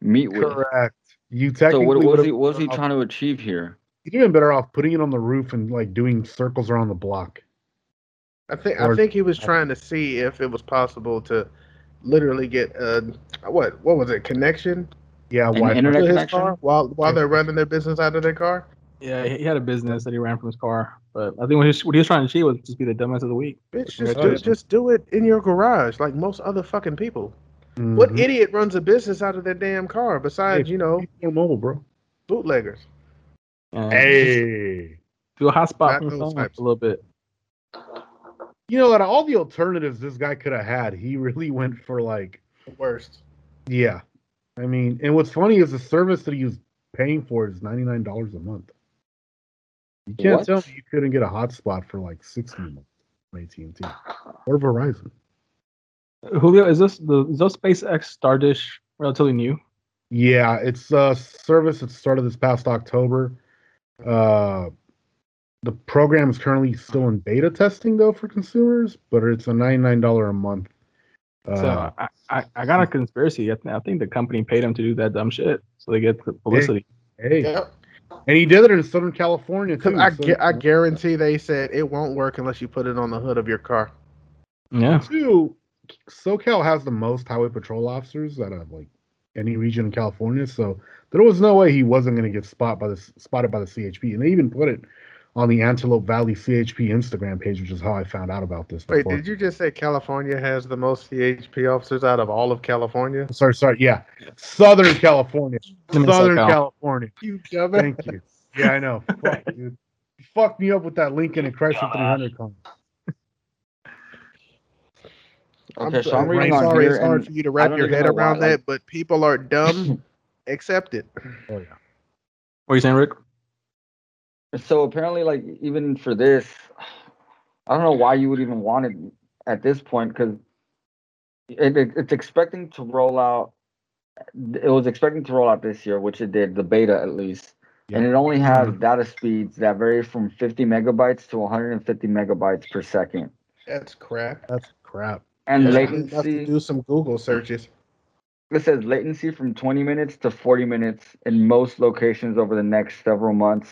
meet with. Correct. You So technically what, what was he what was he been trying to achieve here? You'd have been better off putting it on the roof and like doing circles around the block. I think Or- I think he was trying to see if it was possible to literally get uh what what was it connection Yeah, An Wi-Fi. internet to his connection? car while while they're running their business out of their car. Yeah, he he had a business that he ran from his car, but I think what he, was- what he was trying to achieve was just be the dumbass of the week. Bitch, just do, just do it in your garage like most other fucking people. What Mhm. idiot runs a business out of their damn car besides you know mobile, bro. bootleggers? And Hey. do a hot spot from the those types. a little bit. You know, out of all the alternatives this guy could have had, he really went for like, The worst. yeah. I mean, and what's funny is the service that he was paying for is ninety nine dollars a month. You can't What? tell me you couldn't get a hotspot for like sixty months month from AT and T or Verizon. Julio, is this the is those SpaceX Star Dish relatively new? Yeah, it's a service that started this past October. Uh, the program is currently still in beta testing though for consumers, but it's a ninety nine dollar a month. Uh, so I, I, I got a conspiracy. I, th- I think the company paid him to do that dumb shit, so they get the publicity. hey, Yep. and he did it in Southern California too. I, so- gu- I guarantee they said it won't work unless you put it on the hood of your car. Yeah, Two, SoCal has the most highway patrol officers out of like any region in California, so there was no way he wasn't going to get spot by the spotted by the CHP, and they even put it on the Antelope Valley CHP Instagram page, which is how I found out about this. Wait, did you just say California has the most CHP officers out of all of California? Sorry, sorry, yeah, Southern California, Southern SoCal. California. You. Thank you. Yeah, I know. Fuck, dude. You fucked me up with that Lincoln and Chrysler 300 comment. Okay, I'm I'm reading sorry, on sorry here it's hard for you to wrap your head know why, around like- that, but people are dumb. Accept it. Oh yeah. what are you saying, Rick? So apparently, like even for this, I don't know why you would even want it at this point because it, it, it's expecting to roll out it was expecting to roll out this year, which it did, the beta at least. And it only has mm-hmm. data speeds that vary from 50 megabytes to 150 megabytes per second. That's crap. That's crap. And That's enough to latency, do some Google searches. it says latency from 20 minutes to 40 minutes in most locations over the next several months.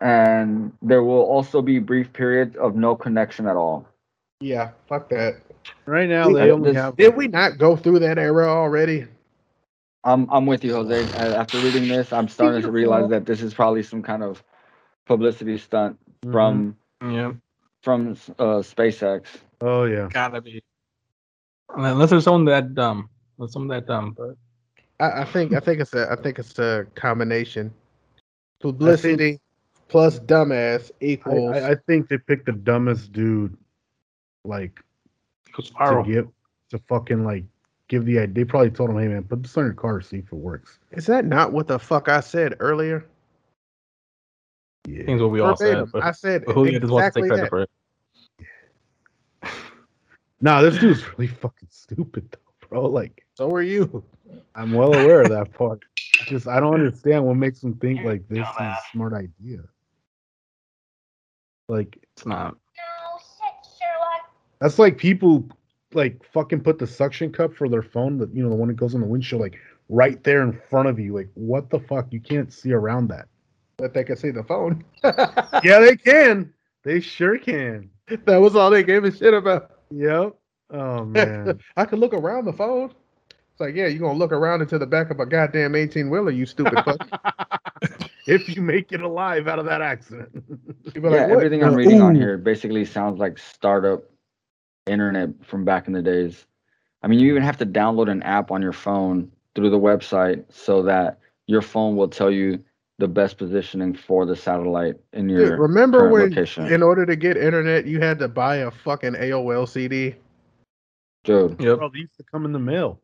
And there will also be brief periods of no connection at all. Yeah, fuck that. Right now, We- they only this- have. Did we not go through that era already? I'm I'm with you, Jose. After reading this, I'm starting to realize that this is probably some kind of publicity stunt Mhm. from Yeah, from uh, SpaceX. Oh yeah. gotta be. Unless there's someone that dumb. Unless someone that dumb, but I, I think I think it's a I think it's a combination. Publicity plus dumbass I, equals. I, I think they picked the dumbest dude, like to viral. give to fucking like give the idea. They probably told him, "Hey man, put this on your car, see if it works." Is that not what the fuck I said earlier? Yeah. Things what we all Verbatim. said, but, I said but who just wants to exactly take credit that. for it? Nah, this dude's really fucking stupid though, bro. Like, So are you. I'm well aware of that part. Just I don't understand what makes him think like this is a smart idea. Like It's not. that's like people like fucking put the suction cup for their phone, that you know, the one that goes on the windshield, like right there in front of you. Like, what the fuck? You can't see around that. But they can see the phone. yeah, they can. They sure can. that was all they gave a shit about. Yep. Oh man. I could look around the phone. It's like, yeah, you're gonna look around into the back of a goddamn 18 wheeler, you stupid fuck. if you make it alive out of that accident. Yeah, like, everything I'm reading on here basically sounds like startup internet from back in the days. I mean, you even have to download an app on your phone through the website so that your phone will tell you the best positioning for the satellite in Dude, your remember when, location. in order to get internet, you had to buy a fucking AOL CD? Dude, Yep. Bro, these used to come in the mail.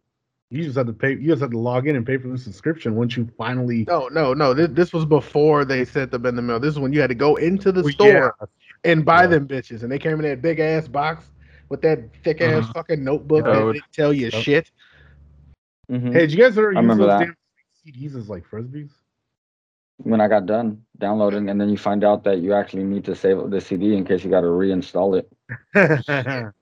You just had to pay. You just had to log in and pay for the subscription once you finally. No, no, no. This, this was before they sent them in the mail. This is when you had to go into the Well, store yeah. and buy Yeah. them bitches. And they came in that big ass box with that thick ass Mhm. fucking notebook that Code. didn't tell you Yep. shit. mhm. Hey, did you guys ever I use remember those that. damn CDs as like frisbees? When I got done downloading, and then you find out that you actually need to save the CD in case you got to reinstall it.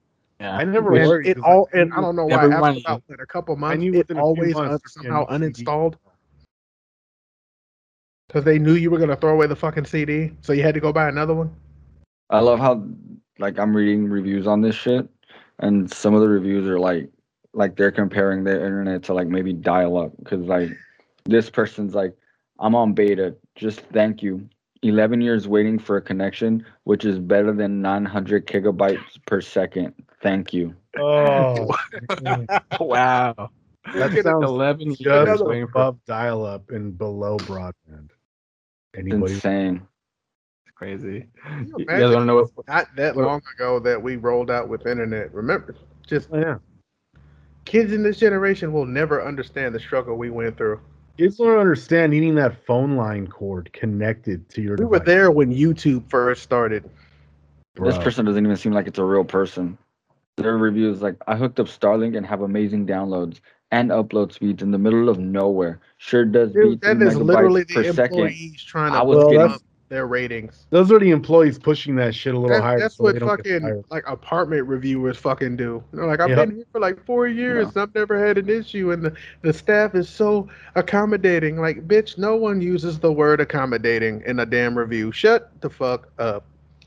I never And worried. it 'cause, all and I don't know why Everyone- after about what, a couple months knew it within always un- months somehow uninstalled because they knew you were gonna throw away the fucking CD, so you had to go buy another one. I love how like I'm reading reviews on this shit, and some of the reviews are like like they're comparing their internet to like maybe dial up because like this person's like I'm on beta, just thank you. 11 years waiting for a connection, which is better than 900 gigabytes per second. Thank you. Oh, wow. that sounds 11 years just waiting for above dial-up and below broadband. Anybody? Insane. It's crazy. You You guys imagine want to know what? Not that long ago that we rolled out with internet. Remember, just Oh, yeah. kids in this generation will never understand the struggle we went through. Kids don't understand needing that phone line cord connected to your We were there when YouTube first started. This person doesn't even seem like it's a real person. Their review is like, I hooked up Starlink and have amazing downloads and upload speeds in the middle of nowhere. Sure does Dude, beat three that is literally megabytes per the second. employees trying I to was Well, get getting up their ratings. Those are the employees pushing that shit a little That- higher. that's so what they don't get fucking fired. like apartment reviewers fucking do. They're like, I've Yep. been here for like four years. and I've never had an issue, and the, the staff is so accommodating. Like, bitch, no one uses the word accommodating in a damn review. Shut the fuck up.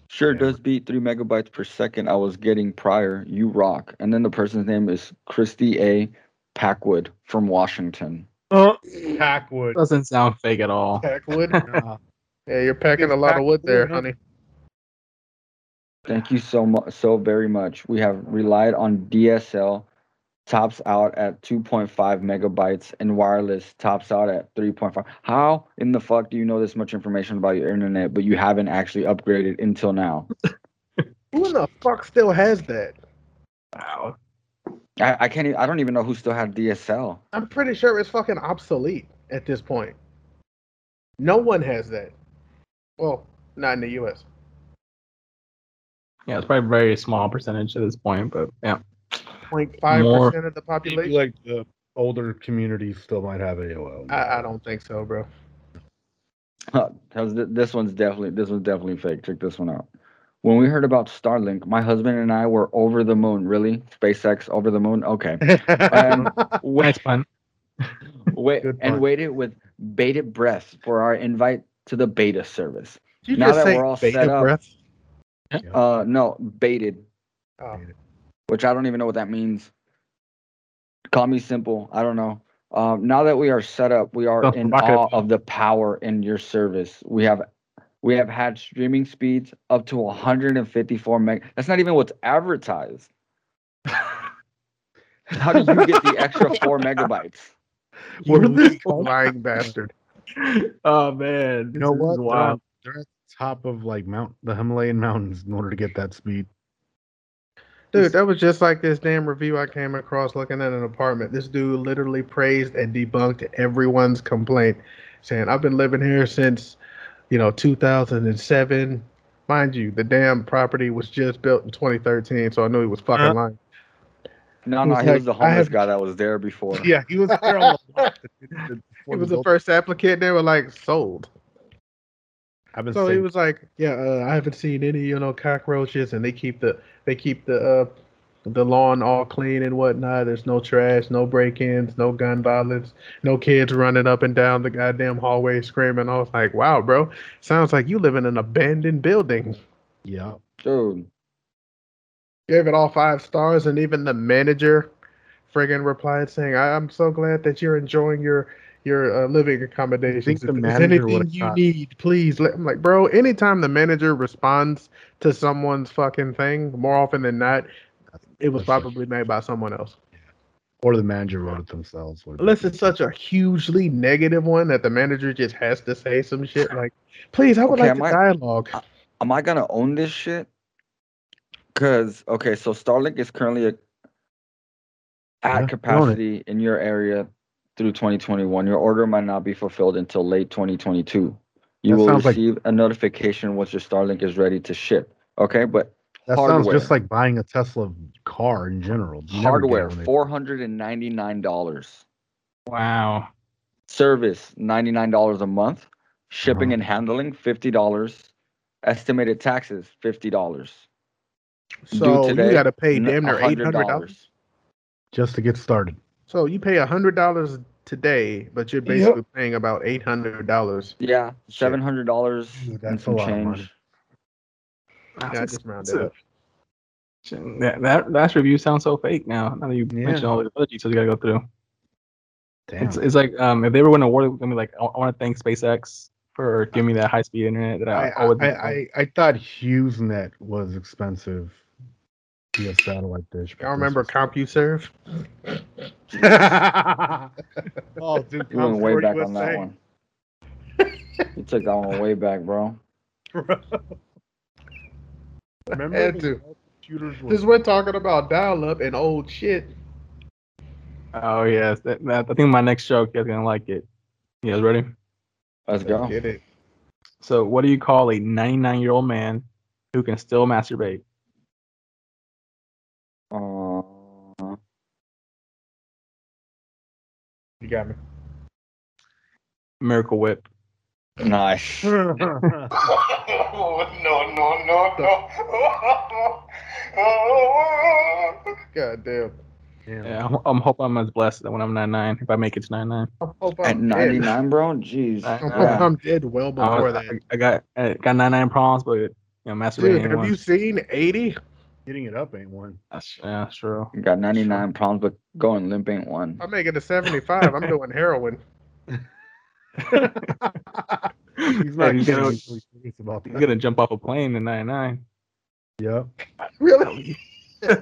Sure does beat three megabytes per second I was getting prior. You rock. And then the person's name is Christy A. Packwood from Washington. Oh, Packwood. Doesn't sound fake at all. Packwood. Nah. yeah, you're packing a lot of wood there, honey. Thank you so much, so very much. We have relied on DSL, tops out at 2.5 megabytes, and wireless tops out at 3.5. How in the fuck do you know this much information about your internet, but you haven't actually upgraded until now? Who in the fuck still has that? Wow. I, I can't. e- I don't even know who still has DSL. I'm pretty sure it's fucking obsolete at this point. No one has that. Well, not in the U.S. Yeah, it's probably a very small percentage at this point, but yeah. 0.5 More- percent of the Maybe population. like the older communities still might have AOL. I, I don't think so, bro. How's th- this one's definitely this one's definitely fake. Check this one out. When we heard about Starlink, my husband and I were over the moon. Really, SpaceX over the moon? Okay. Um, and wait, Nice pun. wait Good and pun. waited with bated breath for our invite to the beta service. Did you Now just that say we're all beta set up- breath? Uh, no, baited, Oh. which I don't even know what that means. Call me simple. I don't know. Um, now that we are set up, we are Sounds in provocative. awe of the power in your service. We have we have had streaming speeds up to 154 meg. That's not even what's advertised. How do you get the extra four megabytes? Where did this You lying bastard. oh man. You know this is what? They're, they're at the top of like Mount the Himalayan mountains in order to get that speed. Dude, that was just like this damn review I came across looking at an apartment. This dude literally praised and debunked everyone's complaint, saying, I've been living here since, you know, 2007. Mind you, the damn property was just built in 2013, so I knew he was fucking Uh, lying. No, no, was he was the homeless guy that was there before. Yeah, he was there on the block. He was the first applicant. They were like, sold. I've been So he was like, "Yeah, uh, I haven't seen any, you know, cockroaches, and they keep the they keep the uh, the lawn all clean and whatnot. There's no trash, no break-ins, no gun violence, no kids running up and down the goddamn hallway screaming." I was like, "Wow, bro, sounds like you live in an abandoned building." yeah. Dude, Gave it all five stars, and even the manager, friggin' replied saying, I- "I'm so glad that you're enjoying your." Your uh, living accommodations. the If there's anything you thought- need, please let. I'm like, bro. Anytime the manager responds to someone's fucking thing, more often than not, it was probably made by someone else. Or the manager wrote it themselves. Unless it's such a hugely negative one that the manager just has to say some shit like, "Please, I would Okay, like the am I- dialogue." am I gonna own this shit? Cause okay, so Starlink is currently at Yeah, own it. capacity in your area through 2021. Your order might not be fulfilled until late 2022. You That will sounds like- receive a notification once your Starlink is ready to ship. Okay, but That sounds just like buying a Tesla car in general. You hardware it when they- four hundred and ninety nine dollars. Wow. Service ninety nine dollars a month. Shipping Uh-huh. and handling fifty dollars. Estimated taxes fifty dollars. So you got to pay damn near eight hundred dollars just to get started. So you pay hundred dollars today, but you're Yep. basically paying about eight hundred dollars. Yeah, seven hundred dollars Ooh, that's a some lot of money. change. That's Yeah, just rounded up. That, that last review sounds so fake now. Now that you Yeah. mentioned all the other details you gotta go through. Damn. It's, it's like um, if they ever win an award, it's gonna be like, I, want to thank SpaceX for giving me that high speed internet that I, I. I, I, I thought HughesNet was expensive. Via satellite dish. but Y'all remember CompuServe? oh, dude, You went way back on that USA. one. you took that one way back, bro. Remember Had when to. computers were Because we're talking about dial-up and old shit. Oh yes, that, that, I think my next joke you guys gonna like it. You guys ready? Let's go. Get it? So, what do you call a 99 year old man who can still masturbate? You got me. Miracle Whip. nice. no, no, no, no, no. God damn. Yeah, I'm, I'm hoping I'm as blessed when I'm 99. If I make it to 99, I hope At I'm dead. 99, bro? Jeez. I hope Yeah. I'm dead well I, before was- that. I, I got I got 99 problems, but you know, masturbating. Dude, have one. you seen 80? Getting it up ain't one. That's, yeah, that's true. You got 99 problems, but going limp ain't one. I'm making to 75. I'm doing heroin. He's not he's gonna- serious about He's that. gonna jump off a plane in 99. Yep. Really? All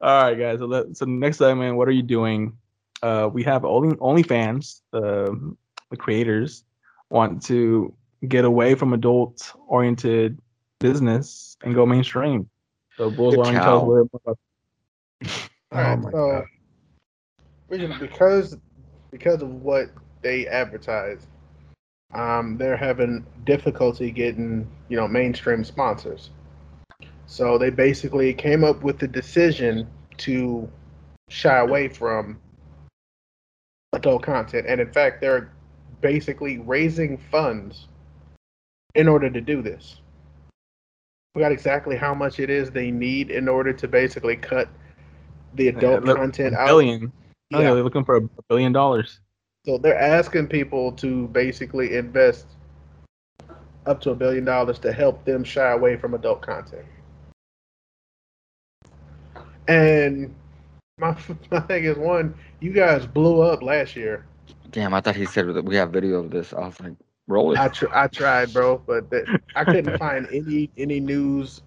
right, guys. So, let, so next segment, what are you doing? Uh, we have only OnlyFans. The the creators want to get away from adult-oriented business and go mainstream. So, Bulls, why don't tell us a cow. little bit about All right, Oh my so God. because because of what they advertise, um, they're having difficulty getting you know mainstream sponsors. So they basically came up with the decision to shy away from adult content. And in fact, they're basically raising funds in order to do this. We got exactly how much it is they need in order to basically cut the adult look, content a out. billion. Oh, yeah, Yeah. they're looking for a billion dollars. So they're asking people to basically invest up to a billion dollars to help them shy away from adult content. And my my thing is one, you guys blew up last year. Damn, I thought he said we have video of this. I was like, roll it. I tr- I tried, bro, but that, I couldn't find any any news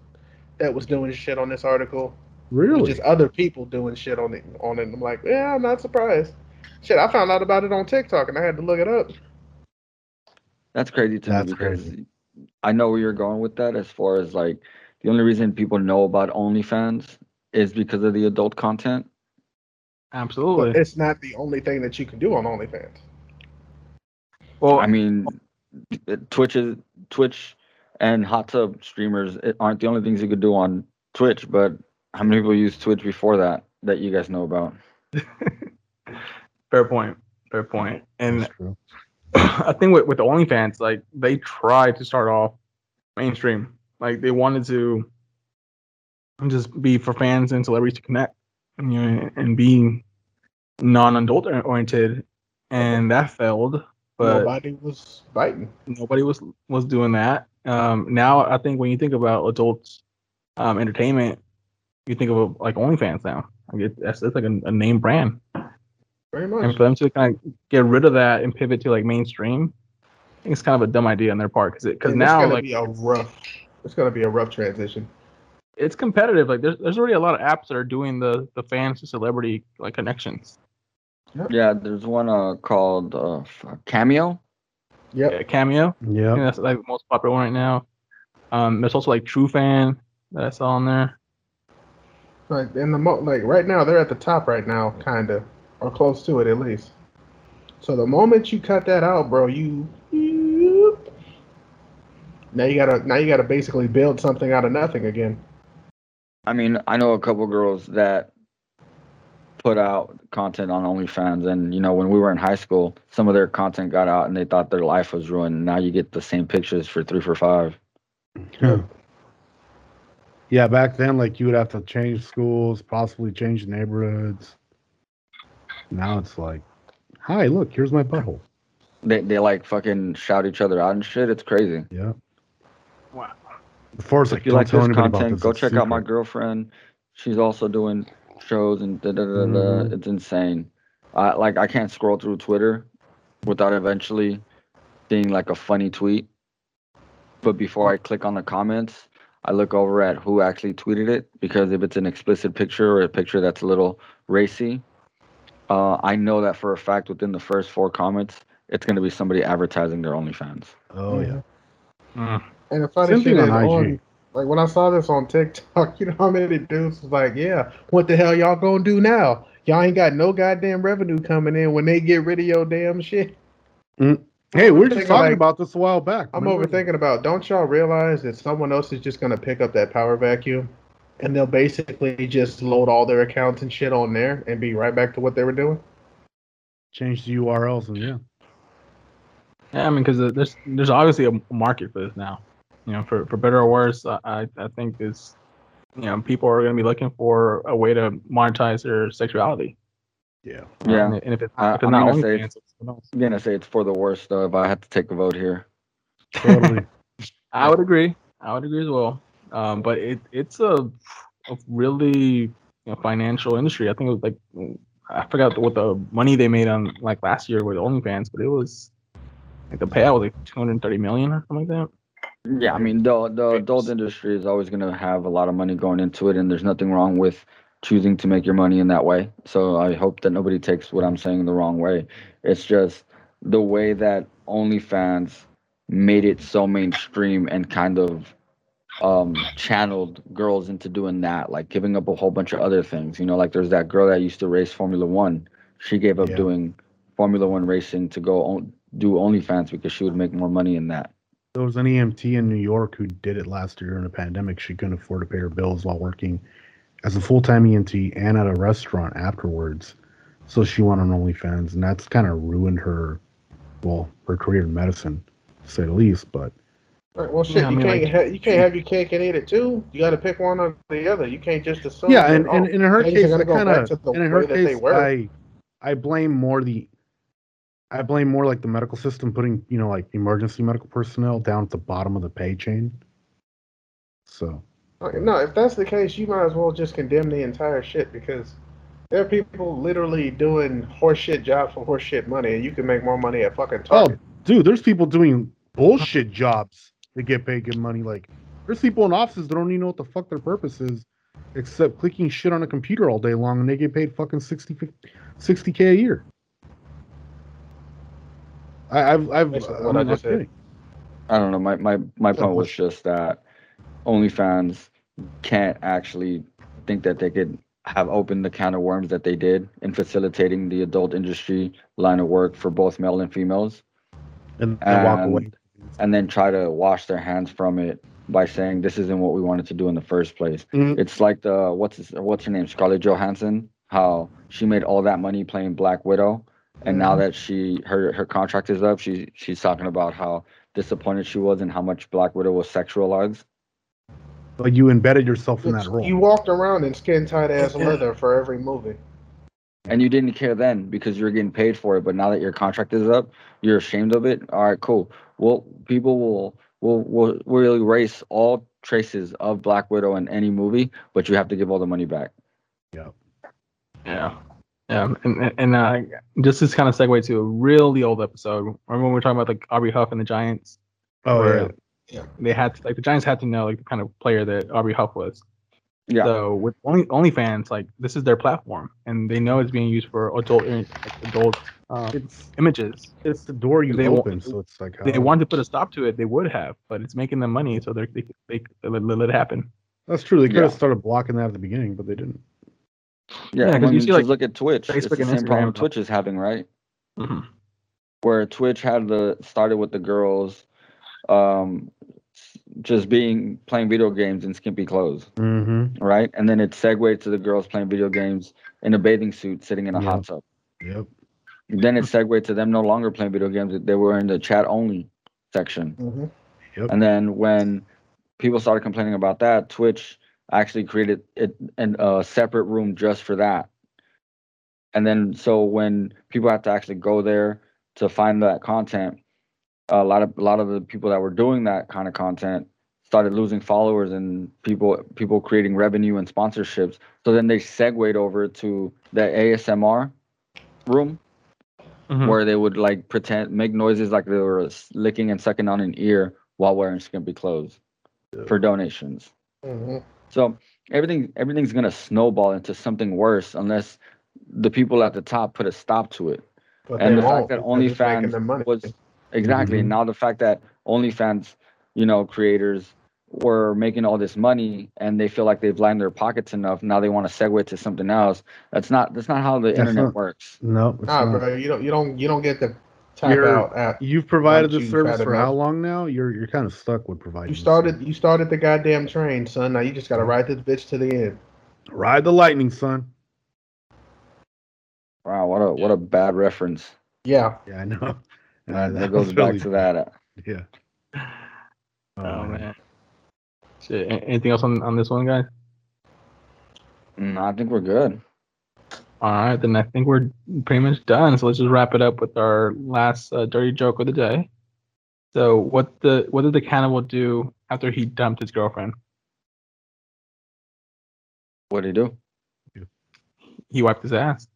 that was doing shit on this article. Really? just other people doing shit on it on it. I'm like, yeah, I'm not surprised. Shit, I found out about it on TikTok and I had to look it up. That's crazy to That's me because crazy. I know where you're going with that. As far as like the only reason people know about OnlyFans is because of the adult content. Absolutely. But it's not the only thing that you can do on OnlyFans. well, I mean, it- Twitch is Twitch and hot tub streamers aren't the only things you could do on Twitch. But how many people use Twitch before that that you guys know about? fair point. Fair point. And I think with, with the OnlyFans, like they tried to start off mainstream. Like they wanted to just be for fans and celebrities to connect, and, you know, and be non-adult oriented, and that failed. But Nobody was biting. nobody was was doing that. Um, now I think when you think about adults um, entertainment, you think of like OnlyFans now. Like it, that's, that's like a, a name brand, Very much. and for them to kind of get rid of that and pivot to like mainstream, I think it's kind of a dumb idea on their part because because now it's gonna like be a rough. It's gonna be a rough transition. it's competitive. Like there's there's already a lot of apps that are doing the the fans to celebrity like connections. Yeah, there's one uh called uh Cameo. Yep. Yeah, Cameo, Yeah. that's like the most popular one right now. Um, there's also like True Fan that I saw on there. Like in the mo- like right now, they're at the top right now, kind of, or close to it at least. So the moment you cut that out, bro, you now you gotta now you gotta basically build something out of nothing again. I mean, I know a couple girls that put out content on OnlyFans, and you know, when we were in high school, some of their content got out, and they thought their life was ruined. Now you get the same pictures for three for five. Yeah, back then, like you would have to change schools, possibly change neighborhoods. Now it's like, hi, look, here's my butthole. They they like fucking shout each other out and shit. It's crazy. Yeah. Wow. Before it's if like, you don't like tell this anybody about content, this. go it's check out my girlfriend. She's also doing shows and da da da da. Mhm. It's insane. I like I can't scroll through Twitter without eventually seeing like a funny tweet. But before I click on the comments, I look over at who actually tweeted it because if it's an explicit picture or a picture that's a little racy, uh, I know that for a fact within the first four comments, it's gonna be somebody advertising their OnlyFans. Oh, yeah. Mm. And the funny Same shit thing is on on, IG. Like when I saw this on TikTok, you know how many dudes was like, "Yeah, what the hell y'all gonna do now? Y'all ain't got no goddamn revenue coming in when they get rid of your damn shit." Mm. Hey, we are just talking like- about this a while back. I'm Remember? overthinking about. Don't y'all realize that someone else is just gonna pick up that power vacuum, and they'll basically just load all their accounts and shit on there and be right back to what they were doing. Change the URLs and yeah. Yeah, I mean, because there's there's obviously a market for this now. You know, for for better or worse, I I I think it's you know people are going to be looking for a way to monetize their sexuality. Yeah. Yeah. and, and if it's, I- if it's I'm not gonna say OnlyFans, it's- it's something else. I'm gonna say it's for the worst though. If I had to take a vote here, Totally. I would agree. I would agree as well. Um, but it it's a, a really you know, financial industry. I think it was like I forgot what the money they made on like last year with OnlyFans, but it was like the payout was like 230 million or something like that. Yeah, I mean the the adult industry is always going to have a lot of money going into it, and there's nothing wrong with choosing to make your money in that way. So I hope that nobody takes what I'm saying the wrong way. It's just the way that OnlyFans made it so mainstream and kind of um channeled girls into doing that, like giving up a whole bunch of other things. You know, like there's that girl that used to race Formula One. She gave up Yeah. doing Formula One racing to go on, do OnlyFans because she would make more money in that. There was an EMT in New York who did it last year in a pandemic. She couldn't afford to pay her bills while working, as a full time EMT and at a restaurant afterwards. So she went on OnlyFans, and that's kind of ruined her, well, her career in medicine, to say the least. But Right, well, shit, Yeah, I you mean, can't like- ha- you can't have your cake and eat it too. You got to pick one or the other. You can't just assume. yeah, and, and, and in her case, I kind of, in her way that they case. I, I blame more the, I blame more like the medical system putting, you know, like emergency medical personnel down at the bottom of the pay chain. So No, if that's the case, you might as well just condemn the entire shit because there are people literally doing horseshit jobs for horseshit money, and you can make more money at fucking Oh, dude, there's people doing bullshit jobs that get paid good money. Like, there's people in offices that don't even know what the fuck their purpose is, except clicking shit on a computer all day long, and they get paid fucking 60, 60 k a year. I, I've, I've, Basically I'm I just said. kidding. I don't know. My my my point was just that OnlyFans can't actually think that they could have opened the can of worms that they did in facilitating the adult industry line of work for both male and females, and, and walk away. and then try to wash their hands from it by saying this isn't what we wanted to do in the first place. Mhm. It's like the what's his, what's her name Scarlett Johansson, how she made all that money playing Black Widow, and now mm-hmm. that she her her contract is up, she she's talking about how disappointed she was and how much Black Widow was sexualized. Like, you embedded yourself in that role. You walked around in skin tight ass leather for every movie. And you didn't care then because you were getting paid for it, but now that your contract is up, you're ashamed of it. All right, cool. Well, people will will will will erase all traces of Black Widow in any movie, but you have to give all the money back. yeah. Yeah. Yeah, and and- and uh, just this kind of segue to a really old episode. Remember when we were talking about like Aubrey Huff and the Giants? Oh, where yeah. Yeah. They had to, like the Giants had to know like the kind of player that Aubrey Huff was. Yeah. So with only OnlyFans, like this is their platform, and they know it's being used for adult like, adult uh, It's, images. it's the door you They wa- open, so it's like, They how- wanted to put a stop to it, they would have, but it's making them money, so they're, they they they let, let it happen. That's true. They could Yeah. have started blocking that at the beginning, but they didn't. Yeah, Yeah, I 'cause mean, you see, just like, look at Twitch. it's the and same problem Twitch is having, right? Mhm. Where Twitch had the started with the girls, um, just being playing video games in skimpy clothes, Mm-hmm. right? And then it segued to the girls playing video games in a bathing suit, sitting in a Yeah. hot tub. Yep. Then it segued to them no longer playing video games. They were in the chat only section. Mm-hmm. Yep. And then when people started complaining about that, Twitch actually created it in a separate room just for that. And then so when people have to actually go there to find that content, a lot of a lot of the people that were doing that kind of content started losing followers and people people creating revenue and sponsorships. So then they segued over to the ASMR room Mhm. where they would like pretend make noises like they were licking and sucking on an ear while wearing skimpy clothes for donations. Mm-hmm. So everything everything's gonna snowball into something worse unless the people at the top put a stop to it. But and the fact won't that because it's making OnlyFans money. was exactly Mhm. now the fact that OnlyFans, you know, creators were making all this money and they feel like they've lined their pockets enough. Now they want to segue to something else. That's not that's not how the That's internet not- works. No. Nah, not. bro, you don't you don't you don't get to tap You're- out at You've provided the you've service for how long now? You're you're kind of stuck with providing. you started you started the goddamn train, son. Now you just gotta ride this bitch to the end. Ride the lightning, son. Wow, what a what a bad reference. Yeah. Yeah, I know. Uh, Uh, that goes back really to bad. that. Yeah. Oh man. Shit. Anything else on, on this one, guys? No, I think we're good. All right, then I think we're pretty much done. So let's just wrap it up with our last uh, dirty joke of the day. So what the what did the cannibal do after he dumped his girlfriend? What did he do? He wiped his ass.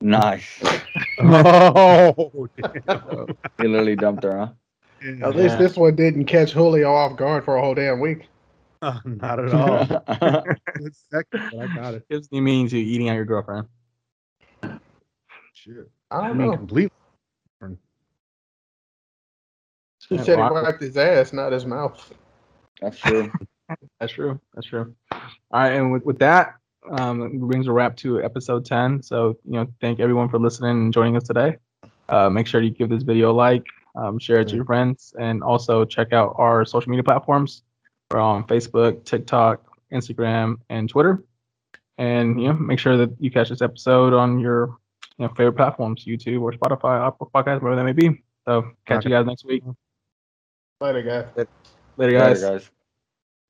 Nice. Oh. He literally dumped her, huh? At least this one didn't catch Julio off guard for a whole damn week. Uh, not at all. It's second, but I got it. Gives you meaning to eating out your girlfriend. Shit. I I don't mean, know. completely. He said he wiped his ass, not his mouth. That's true. That's true. That's true. All right, and with, with that, um, it brings a wrap to episode 10. So, you know, thank everyone for listening and joining us today. Uh, make sure you give this video a like, um, share it to your friends, and also check out our social media platforms. We're on Facebook, TikTok, Instagram, and Twitter. and you know make sure that you catch this episode on your you know favorite platforms, YouTube or Spotify, Apple Podcast, whatever that may be. So catch you guys next week. Later, guys. Later, guys. Later, guys.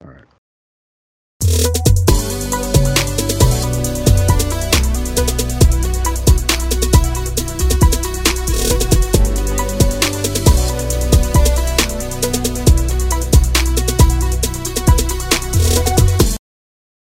All right.